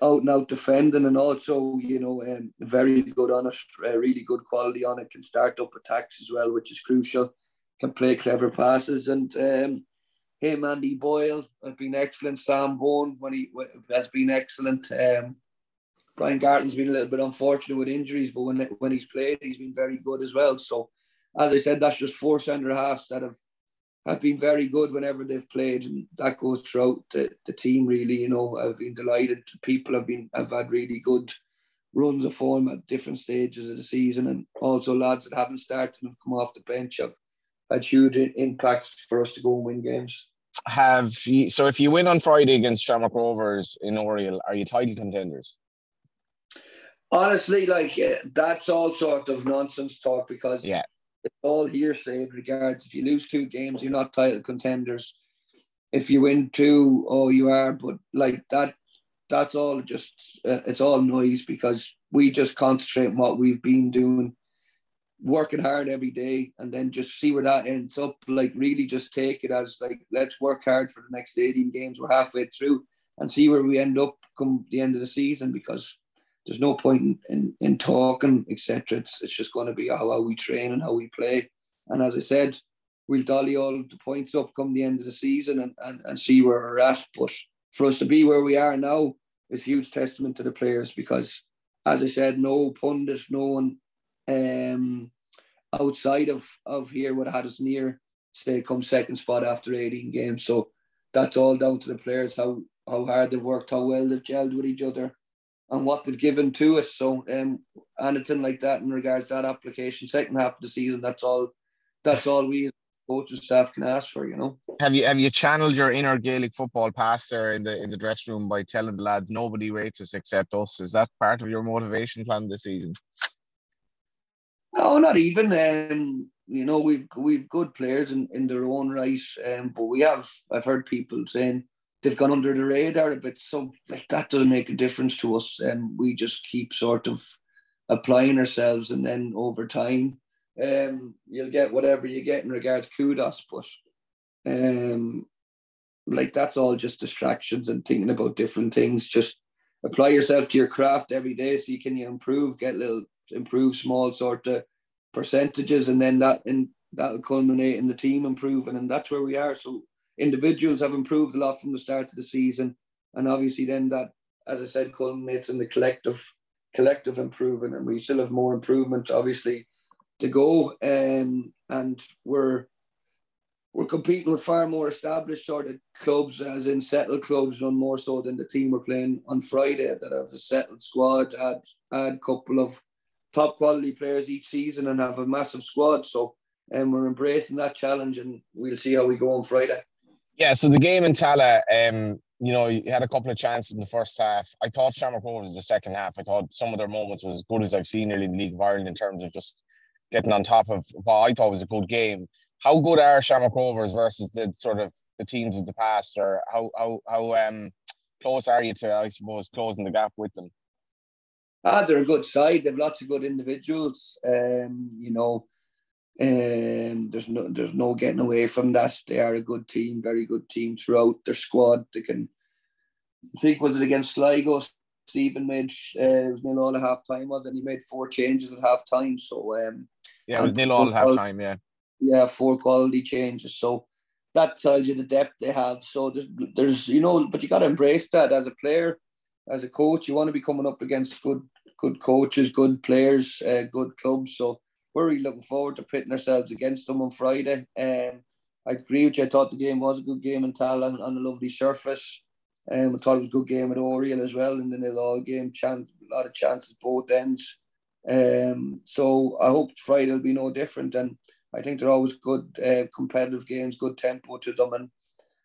out and out defending, and also, you know, um, very good on it, uh, really good quality on it, can start up attacks as well, which is crucial, can play clever passes. And um, him, Andy Boyle, have been excellent. Sam Bone, when he has been excellent. Um, Brian Gartland's been a little bit unfortunate with injuries, but when when he's played, he's been very good as well. So, as I said, that's just four centre halves that have have been very good whenever they've played, and that goes throughout the, the team. Really, you know, I've been delighted. People have been have had really good runs of form at different stages of the season, and also lads that haven't started and have come off the bench have had huge impacts for us to go and win games. Have you, so if you win on Friday against Shamrock Rovers in Oriel, are you title contenders? Honestly, like uh, that's all sort of nonsense talk because yeah, it's all hearsay in regards. If you lose two games, you're not title contenders. If you win two, oh, you are. But like that, that's all just uh, it's all noise because we just concentrate on what we've been doing, working hard every day, and then just see where that ends up. Like really, just take it as like let's work hard for the next 18 games. We're halfway through, and see where we end up come the end of the season because there's no point in, in, in talking, etc. It's, it's just going to be how, how we train and how we play. And as I said, we'll dolly all the points up come the end of the season and, and, and see where we're at. But for us to be where we are now is huge testament to the players because, as I said, no pundit, no one um, outside of, of here would have had us near, say, come second spot after 18 games. So that's all down to the players, how, how hard they've worked, how well they've gelled with each other and what they've given to us. So um, anything like that in regards to that application, second half of the season, that's all. That's all we as coaching staff can ask for. You know. Have you have you channeled your inner Gaelic football pastor in the in the dressing room by telling the lads nobody rates us except us? Is that part of your motivation plan this season? No, not even. Um, you know, we've we've good players in, in their own right, um, but we have. I've heard people saying they've gone under the radar a bit. So like that doesn't make a difference to us, and we just keep sort of applying ourselves, and then over time, um, you'll get whatever you get in regards kudos. But um, like that's all just distractions and thinking about different things. Just apply yourself to your craft every day, so you can you improve, get little improve small sort of percentages, and then that and that'll culminate in the team improving, and that's where we are. So individuals have improved a lot from the start of the season, and obviously then that, as I said, culminates in the collective collective improvement, and we still have more improvement, obviously, to go. Um, and we're we're competing with far more established sort of clubs, as in settled clubs, one more so than the team we're playing on Friday that have a settled squad, had had a couple of top quality players each season and have a massive squad. So and um, we're embracing that challenge and we'll see how we go on Friday. Yeah, so the game in Tallaght, um, you know, you had a couple of chances in the first half. I thought Shamrock Rovers the second half. I thought some of their moments was as good as I've seen in the League of Ireland in terms of just getting on top of what I thought was a good game. How good are Shamrock Rovers versus the sort of the teams of the past, or how how how um close are you to I suppose closing the gap with them? Ah, they're a good side. They've lots of good individuals. Um, you know, Um, there's no there's no getting away from that. They are a good team, very good team throughout their squad. They can I think was it against Sligo? Stephen made uh, it was nil all at half time, was it? And he made four changes at half time. So um, yeah, it was nil all at half time. Yeah, yeah, four quality changes. So that tells you the depth they have. So there's, there's you know, but you got to embrace that as a player, as a coach. You want to be coming up against good good coaches, good players, uh, good clubs. So we're really looking forward to pitting ourselves against them on Friday. Um, I agree with you. I thought the game was a good game in Tallaght on a lovely surface. Um, I thought it was a good game at Oriel as well in the nil all game. Chance, a lot of chances both ends. Um, so I hope Friday will be no different. And I think they're always good uh, competitive games, good tempo to them. And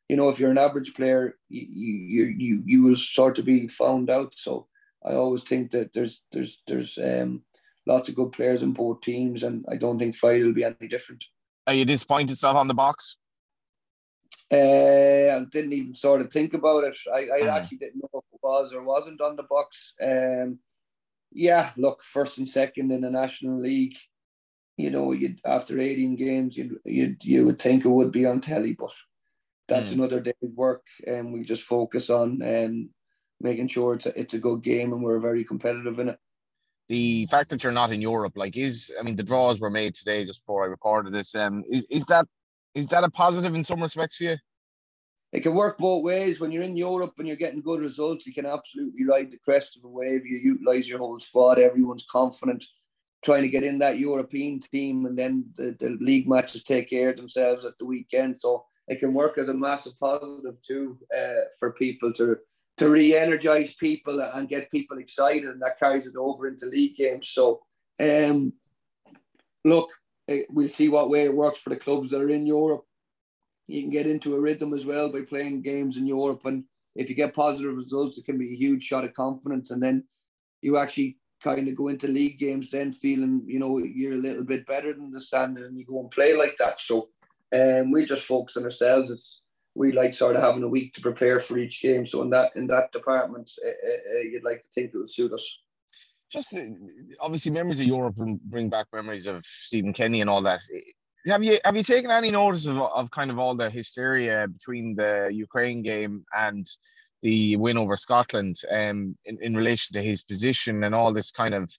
you know, if you're an average player, you you you you will start to be found out. So I always think that there's there's there's um lots of good players in both teams, and I don't think Friday will be any different. Are you disappointed it's not on the box? Uh, I didn't even sort of think about it. I, I uh actually didn't know if it was or wasn't on the box. Um, yeah, look, first and second in the National League, you know, you'd after 18 games, you'd, you'd you would think it would be on telly, but that's mm. another day's work, and we just focus on um, making sure it's a, it's a good game and we're very competitive in it the fact that you're not in Europe, like, is I mean, the draws were made today just before I recorded this. Um, is is that is that a positive in some respects for you? It can work both ways. When you're in Europe and you're getting good results, you can absolutely ride the crest of a wave. You utilize your whole squad. Everyone's confident, trying to get in that European team, and then the, the league matches take care of themselves at the weekend. So it can work as a massive positive too uh, for people to to re-energize people and get people excited, and that carries it over into league games. So, um, look, eh, we'll see what way it works for the clubs that are in Europe. You can get into a rhythm as well by playing games in Europe, and if you get positive results, it can be a huge shot of confidence, and then you actually kind of go into league games then feeling you know you're a little bit better than the standard, and you go and play like that. So, um, we just focus on ourselves. It's we like sort of having a week to prepare for each game. So in that in that department, uh, uh, you'd like to think it would suit us. Just obviously, memories of Europe bring back memories of Stephen Kenny and all that. Have you have you taken any notice of, of kind of all the hysteria between the Ukraine game and the win over Scotland um, in, in relation to his position and all this kind of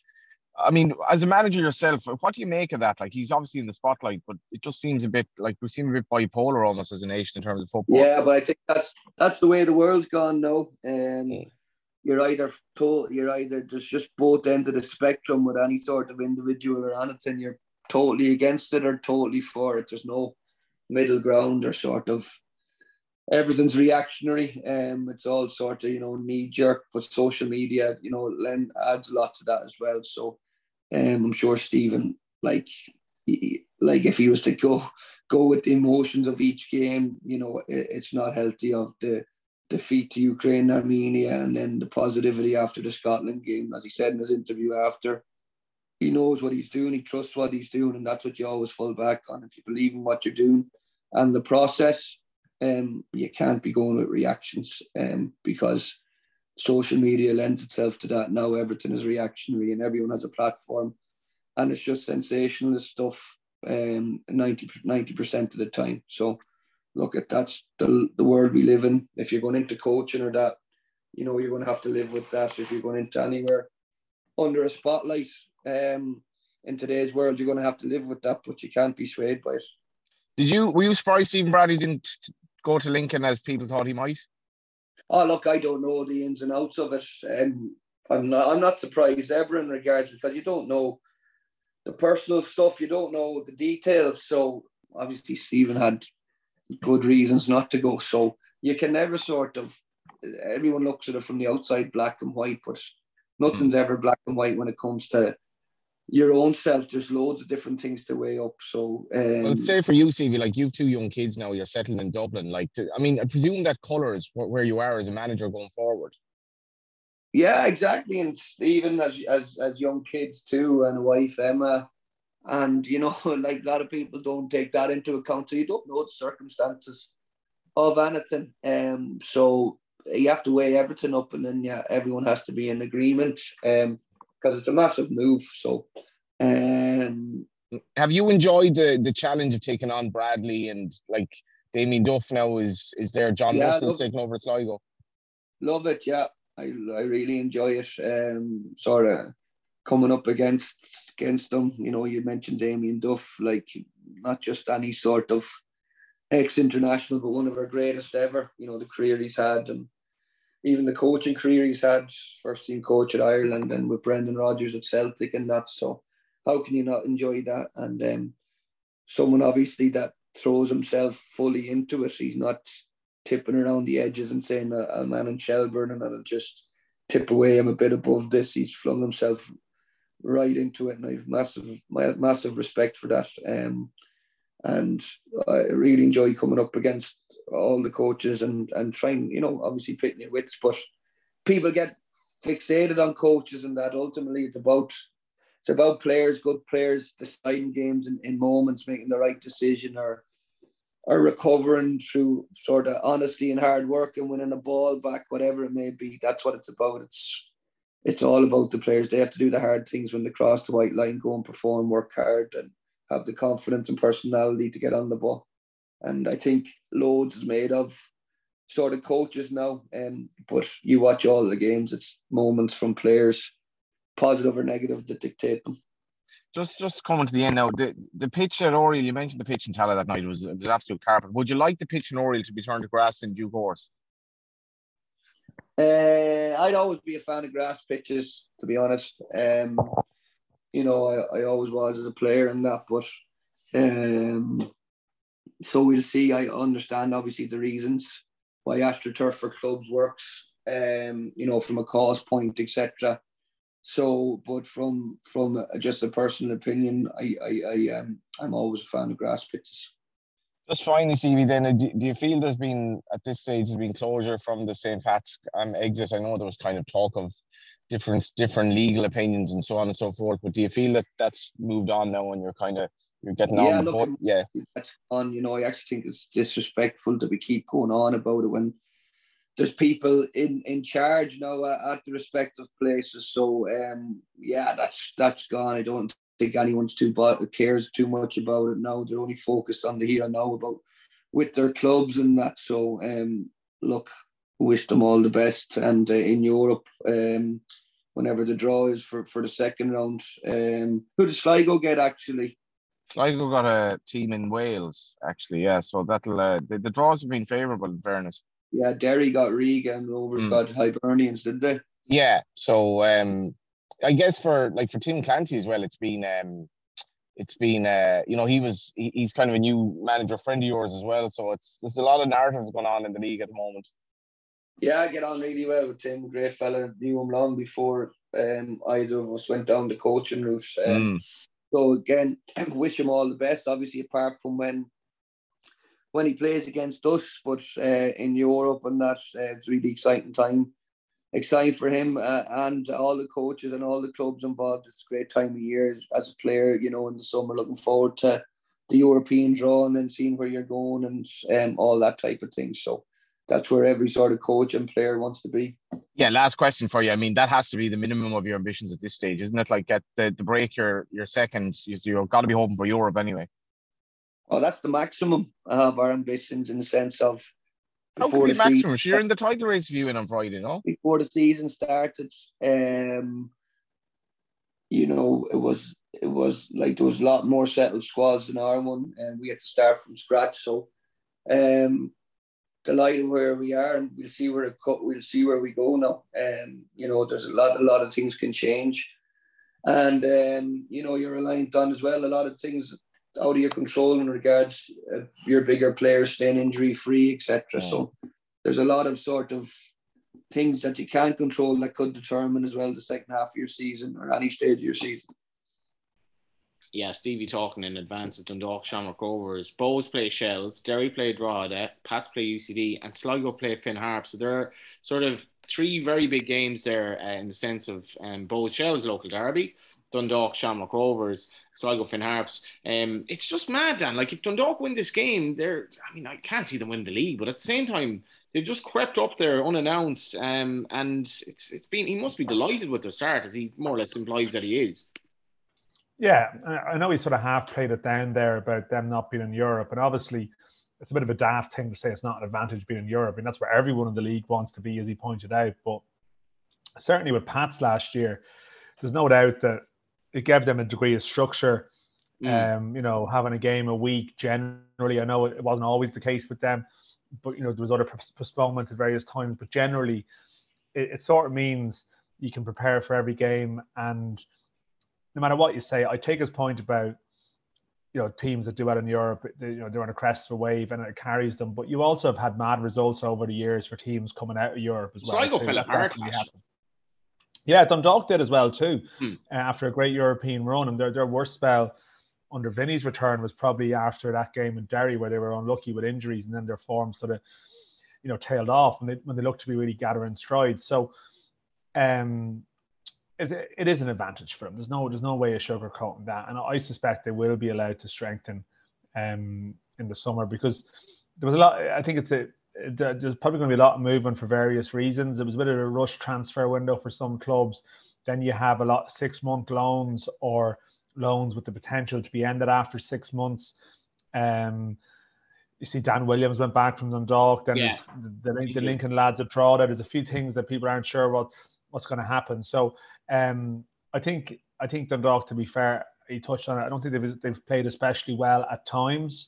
I mean, as a manager yourself, what do you make of that? Like, he's obviously in the spotlight, but it just seems a bit like we seem a bit bipolar almost as a nation in terms of football. Yeah, but I think that's that's the way the world's gone now. Um, yeah. You're either told you're either there's just both ends of the spectrum with any sort of individual or anything. You're totally against it or totally for it. There's no middle ground or sort of everything's reactionary. Um, it's all sort of you know knee jerk, but social media you know lend adds a lot to that as well. So um, I'm sure Stephen, like, he, like if he was to go go with the emotions of each game, you know, it, it's not healthy of the defeat to Ukraine, Armenia, and then the positivity after the Scotland game, as he said in his interview after. He knows what he's doing. He trusts what he's doing, and that's what you always fall back on. If you believe in what you're doing and the process, um, you can't be going with reactions um, because social media lends itself to that. Now everything is reactionary and everyone has a platform, and it's just sensationalist stuff. Um, 90 percent of the time. So, look at that's the the world we live in. If you're going into coaching or that, you know you're going to have to live with that. If you're going into anywhere under a spotlight, um, in today's world, you're going to have to live with that, but you can't be swayed by it. Did you were you surprised Stephen Bradley didn't go to Lincoln as people thought he might? Oh, look, I don't know the ins and outs of it. Um, I'm not, I'm not surprised ever in regards because you don't know the personal stuff, you don't know the details. So obviously, Stephen had good reasons not to go. So you can never sort of, everyone looks at it from the outside, black and white, but nothing's mm. ever black and white when it comes to your own self. There's loads of different things to weigh up. So, um, well, say for you, Stevie, like you've two young kids now, you're settling in Dublin. Like, to, I mean, I presume that colour is where you are as a manager going forward. Yeah, exactly. And Stephen, as as as young kids too, and a wife Emma, and you know, (laughs) like a lot of people don't take that into account, so you don't know the circumstances of anything. Um, so you have to weigh everything up, and then yeah, everyone has to be in agreement. Um, because it's a massive move. So, um, Have you enjoyed the the challenge of taking on Bradley and like Damien Duff now is is there? John yeah, taking over Sligo. Love it, yeah. I I really enjoy it. Um, sort of coming up against against them. You know, you mentioned Damien Duff, like not just any sort of ex-international, but one of our greatest ever. You know, the career he's had, and even the coaching career he's had. First team coach at Ireland, and with Brendan Rodgers at Celtic, and that. So, how can you not enjoy that? And um, someone obviously that throws himself fully into it. He's not tipping around the edges and saying a, a man in Shelbourne and I'll just tip away. I'm a bit above this. He's flung himself right into it, and I've massive, massive respect for that. Um, and I really enjoy coming up against all the coaches and and trying, you know, obviously pitting your wits, but people get fixated on coaches and that ultimately it's about it's about players, good players deciding games in, in moments, making the right decision or or recovering through sort of honesty and hard work and winning a ball back, whatever it may be. That's what it's about. It's it's all about the players. They have to do the hard things when they cross the white line, go and perform, work hard, and have the confidence and personality to get on the ball. And I think loads is made of sort of coaches now. Um, but you watch all the games, it's moments from players, positive or negative, that dictate them. Just just coming to the end now, the, the pitch at Oriel, you mentioned the pitch in Tallaght that night, it was, it was absolute carpet. Would you like the pitch in Oriel to be turned to grass in due course? Uh, I'd always be a fan of grass pitches, to be honest. Um, you know, I, I always was as a player and that, but um, so we'll see. I understand obviously the reasons why AstroTurf for clubs works. Um, you know, from a cost point, etc. So, but from from just a personal opinion, I I, I um, I'm always a fan of grass pitches. Just finally, Stevie, then, uh, do, do, you feel there's been, at this stage, there's been closure from the St. Pat's um, exit? I know there was kind of talk of different different legal opinions and so on and so forth, but do you feel that that's moved on now and you're kind of you're getting yeah, on look, Yeah, that's on. You know, I actually think it's disrespectful that we keep going on about it when there's people in in charge now uh, at the respective places. So um, yeah, that's that's gone. I don't think anyone's too but cares too much about it now. They're only focused on the here and now about with their clubs and that. So um, look, wish them all the best. And uh, in Europe, um, whenever the draw is for, for the second round, um, who does Sligo get actually? Sligo got a team in Wales, actually. Yeah, so that'll uh, the, the draws have been favourable. In fairness. Yeah, Derry got Riga and Rovers mm. got Hibernians, did they? Yeah. So um, I guess for like for Tim Clancy as well, it's been um, it's been uh, you know he was he, he's kind of a new manager friend of yours as well. So it's there's a lot of narratives going on in the league at the moment. Yeah, I get on really well with Tim. Great fella. Knew him long before um, either of us went down the coaching route. Um, mm. So again, (clears throat) wish him all the best. Obviously, apart from when when he plays against us, but uh, in Europe and that, uh, it's really exciting time exciting for him uh, and all the coaches and all the clubs involved. It's a great time of year as a player, you know, in the summer, looking forward to the European draw and then seeing where you're going and um, all that type of thing. So that's where every sort of coach and player wants to be. Yeah, last question for you. I mean, that has to be the minimum of your ambitions at this stage, isn't it? Like, get the, the break your your second, you've got to be hoping for Europe anyway. Oh, that's the maximum of our ambitions in the sense of how can be maximum? You're in the title race viewing on Friday, no? Before the season started, um, you know, it was it was like there was a lot more settled squads than our one, and we had to start from scratch. So, um, delighted where we are, and we'll see where it we'll see where we go now. Um, you know, there's a lot a lot of things can change, and um, you know, you're reliant on as well a lot of things out of your control in regards of your bigger players staying injury free, etc. Yeah. So there's a lot of sort of things that you can't control that could determine as well the second half of your season or any stage of your season. Yeah, Stevie talking in advance of Dundalk Shamrock Rovers. Bohs play Shels, Derry play Drogheda, Pats play UCD, and Sligo play Finn Harp. So there are sort of three very big games there uh, in the sense of um, Bohs Shels local derby, Dundalk, Shamrock Rovers, Sligo Finn Harps. Um, it's just mad, Dan. Like if Dundalk win this game, they're I mean, I can't see them win the league, but at the same time, they've just crept up there unannounced. Um, and it's it's been he must be delighted with the start, as he more or less implies that he is. Yeah, I know he sort of half played it down there about them not being in Europe, and obviously it's a bit of a daft thing to say it's not an advantage being in Europe, and that's where everyone in the league wants to be, as he pointed out. But certainly with Pats last year, there's no doubt that it gave them a degree of structure. Mm. Um, you know, having a game a week generally, I know it wasn't always the case with them, but you know there was other postponements at various times. But generally, it, it sort of means you can prepare for every game, and no matter what you say, I take his point about you know teams that do it in Europe, they, you know they're on a crest of wave and it carries them. But you also have had mad results over the years for teams coming out of Europe as well. Sligo fell apart. Yeah, Dundalk did as well too. Hmm. Uh, after a great European run, and their their worst spell under Vinny's return was probably after that game in Derry where they were unlucky with injuries, and then their form sort of you know tailed off when they when they looked to be really gathering stride. So, um, it, it is an advantage for them. There's no there's no way of sugarcoating that, and I suspect they will be allowed to strengthen um, in the summer because there was a lot. I think it's a there's probably going to be a lot of movement for various reasons. It was a bit of a rush transfer window for some clubs. Then you have a lot six month loans or loans with the potential to be ended after six months. Um, you see Dan Williams went back from Dundalk. Then yeah. the, the, the, Lincoln lads have drawn There's a few things that people aren't sure what what's going to happen. So um, I think I think Dundalk, to be fair, he touched on it. I don't think they've they've played especially well at times,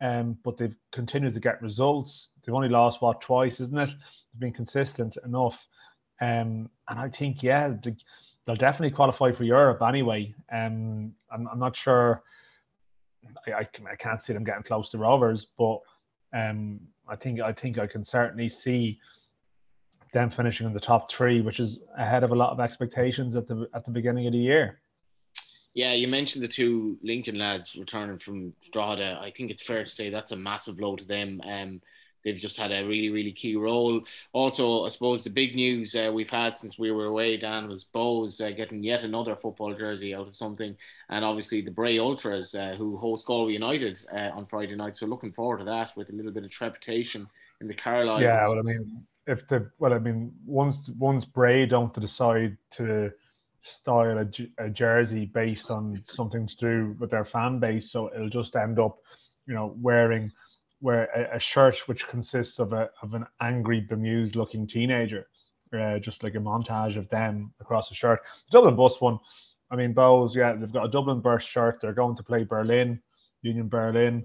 um, but they've continued to get results. They've only lost what twice, isn't it? They've been consistent enough, um, and I think yeah, they, will definitely qualify for Europe anyway. Um, I'm, I'm not sure. I, I, I can't see them getting close to Rovers, but um, I think I think I can certainly see them finishing in the top three, which is ahead of a lot of expectations at the at the beginning of the year. Yeah, you mentioned the two Lincoln lads returning from Strada. I think it's fair to say that's a massive blow to them. Um, they've just had a really, really key role. Also, I suppose the big news uh, we've had since we were away, Dan, was Bohs uh, getting yet another football jersey out of something, and obviously the Bray Ultras, uh, who host Galway United uh, on Friday night. So looking forward to that with a little bit of trepidation in the Carlisle. Yeah, well, I mean, if the well, I mean, once once Bray don't decide to style a, a, jersey based on something to do with their fan base, so it'll just end up, you know, wearing wear a, a shirt which consists of a of an angry, bemused looking teenager, uh, just like a montage of them across the shirt. The Dublin bus one, I mean, Bohs, yeah, they've got a Dublin Bus shirt. They're going to play Berlin, Union Berlin,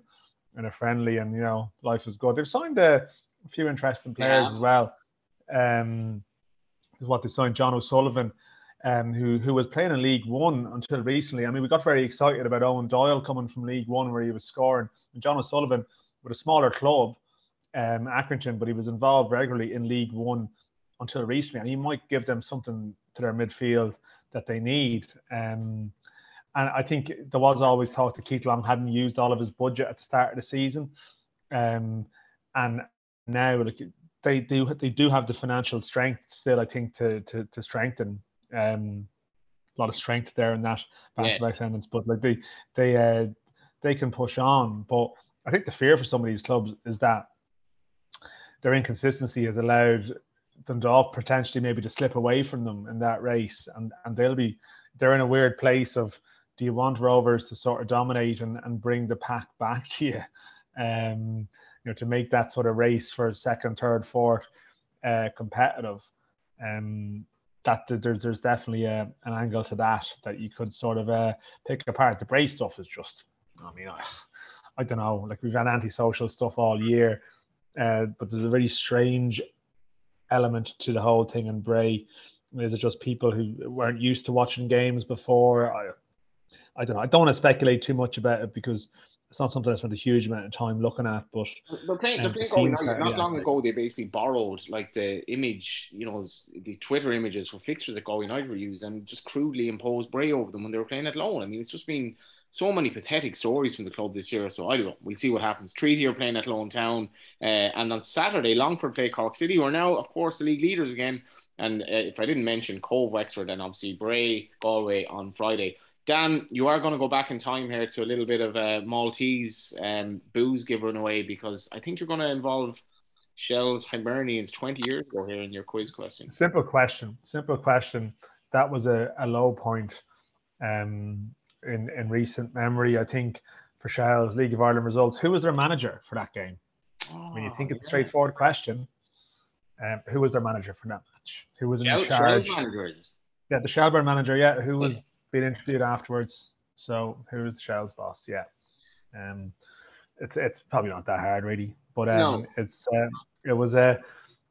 in a friendly, and you know, life is good. They've signed a a few interesting players yeah. as well. Um, is what they signed John O'Sullivan, um, who who was playing in League One until recently. I mean, we got very excited about Owen Doyle coming from League One where he was scoring, and John O'Sullivan with a smaller club, um, Accrington, but he was involved regularly in League One until recently, and he might give them something to their midfield that they need. Um, and I think there was always talk that Keith Long hadn't used all of his budget at the start of the season. Um, and now like they do they do have the financial strength still I think to to, to strengthen um a lot of strength there in that back yes. attendance but like they they uh they can push on but I think the fear for some of these clubs is that their inconsistency has allowed Dundalk potentially maybe to slip away from them in that race and and they'll be they're in a weird place of do you want Rovers to sort of dominate and, and bring the pack back (laughs) to you um you know, to make that sort of race for second, third, fourth uh, competitive. Um, that there's there's definitely a, an angle to that that you could sort of uh, pick apart. The Bray stuff is just, I mean, I, I don't know. Like we've had antisocial stuff all year, uh, but there's a very strange element to the whole thing in Bray. Is it just people who weren't used to watching games before? I, I don't know. I don't want to speculate too much about it because it's not something I spent a huge amount of time looking at, but they're playing. They're um, playing going, not, not long ago, they basically borrowed like the image, you know, the Twitter images for fixtures that Galway United were used, and just crudely imposed Bray over them when they were playing Athlone. I mean, it's just been so many pathetic stories from the club this year. So I don't know. We'll see what happens. Treaty are playing Athlone Town, uh, and on Saturday, Longford play Cork City, who are now, of course, the league leaders again. And uh, if I didn't mention Cobh Wexford, and obviously Bray Galway on Friday. Dan, you are going to go back in time here to a little bit of a Maltese um, booze given away because I think you're going to involve Shell's Hibernians 20 years ago here in your quiz question. Simple question. Simple question. That was a, a low point um, in in recent memory. I think for Shell's League of Ireland results, who was their manager for that game? Oh, I mean, you think it's a straightforward question. Um, who was their manager for that match? Who was in Shell, charge? Yeah, the Shelbourne manager. Yeah, who was being interviewed afterwards. So who was the Shell's boss? Yeah, um, it's it's probably not that hard really, but um, no. it's uh, it was a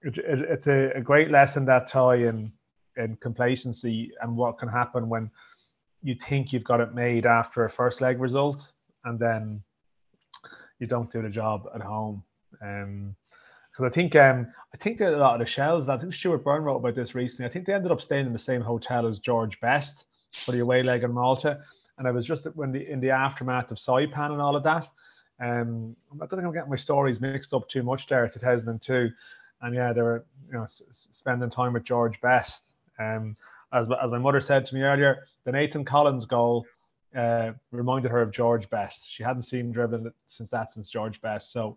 it, it, it's a, a, great lesson that tie in in complacency and what can happen when you think you've got it made after a first leg result and then you don't do the job at home. Um, because I think um, I think a lot of the shells. I think Stuart Byrne wrote about this recently. I think they ended up staying in the same hotel as George Best for the away leg in Malta, and I was just when the in the aftermath of Saipan and all of that. Um, I don't think I'm getting my stories mixed up too much there. 2002, and yeah, they were you know s- spending time with George Best. Um, as as my mother said to me earlier, the Nathan Collins goal uh, reminded her of George Best. She hadn't seen dribbling since that since George Best. So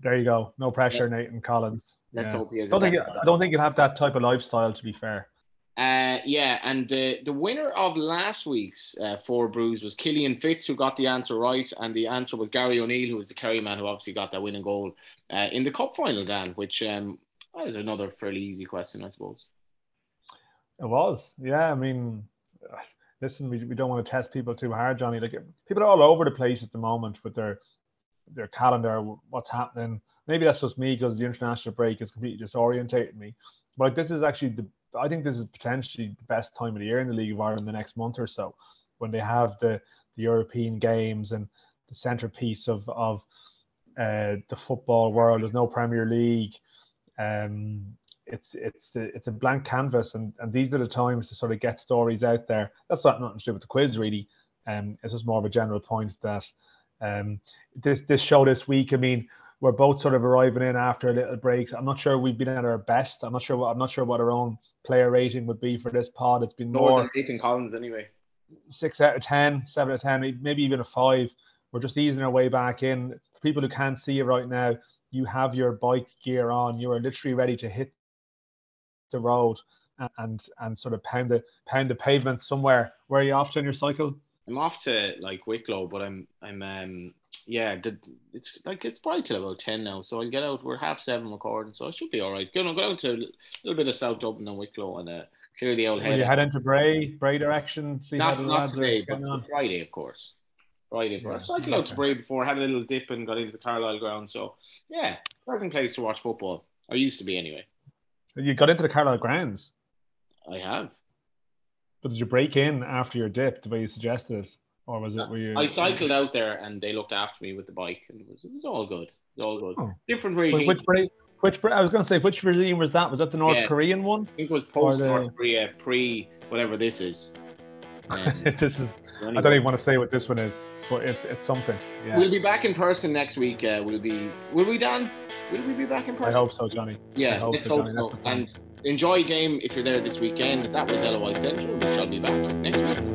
there you go. No pressure, yeah. Nathan Collins. Let's yeah. hope he has. Don't think, I don't think you'll have that type of lifestyle. To be fair. Uh, yeah, and the the winner of last week's uh, four brews was Killian Fitz, who got the answer right, and the answer was Gary O'Neill, who was the Kerry man, who obviously got that winning goal uh, in the cup final. Dan, which um, is another fairly easy question, I suppose. It was, yeah. I mean, listen, we, we don't want to test people too hard, Johnny. Like people are all over the place at the moment with their their calendar, what's happening. Maybe that's just me because the international break has completely disorientated me. But like, this is actually the I think this is potentially the best time of the year in the League of Ireland the next month or so, when they have the the European games and the centerpiece of of uh, the football world. There's no Premier League. Um, it's it's the, it's a blank canvas, and, and these are the times to sort of get stories out there. That's not nothing to do with the quiz, really. Um, it's just more of a general point that um, this this show this week. I mean, we're both sort of arriving in after a little break. I'm not sure we've been at our best. I'm not sure what I'm not sure what our own player rating would be for this pod. It's been more, more than Nathan Collins anyway. Six out of ten, seven out of ten, maybe even a five. We're just easing our way back in. For people who can't see you right now, you have your bike gear on. You are literally ready to hit the road and and, and sort of pound the pound the pavement somewhere. Where are you off to on your cycle? I'm off to like Wicklow, but I'm I'm um yeah, the, it's like it's probably till about ten now, so I'll get out. We're half seven recording, so I should be all right. Going to go out to a little bit of South Dublin and Wicklow and uh, clear the old head. You head into Bray, Bray direction. See not, how the not today, but on. Friday, of course. Friday, course. Yeah. Cycled out to Bray before, had a little dip and got into the Carlisle ground. So yeah, pleasant place to watch football. I used to be anyway. You got into the Carlisle grounds. I have. But did you break in after your dip the way you suggested? or was it? Were you? I cycled out there and they looked after me with the bike, and it was it was all good. It was all good. Oh. Different regime. Which break? Which I was going to say, which regime was that? Was that the North yeah. Korean one? I think it was post North Korea, pre whatever this is. Um, (laughs) this is. Anyway. I don't even want to say what this one is, but it's it's something. Yeah. We'll be back in person next week. Uh, will be? Will we, Dan? Will we be back in person? I hope so, Johnny. Yeah, hope let's so, hope so. And enjoy game if you're there this weekend. That was LOI Central. We shall be back next week.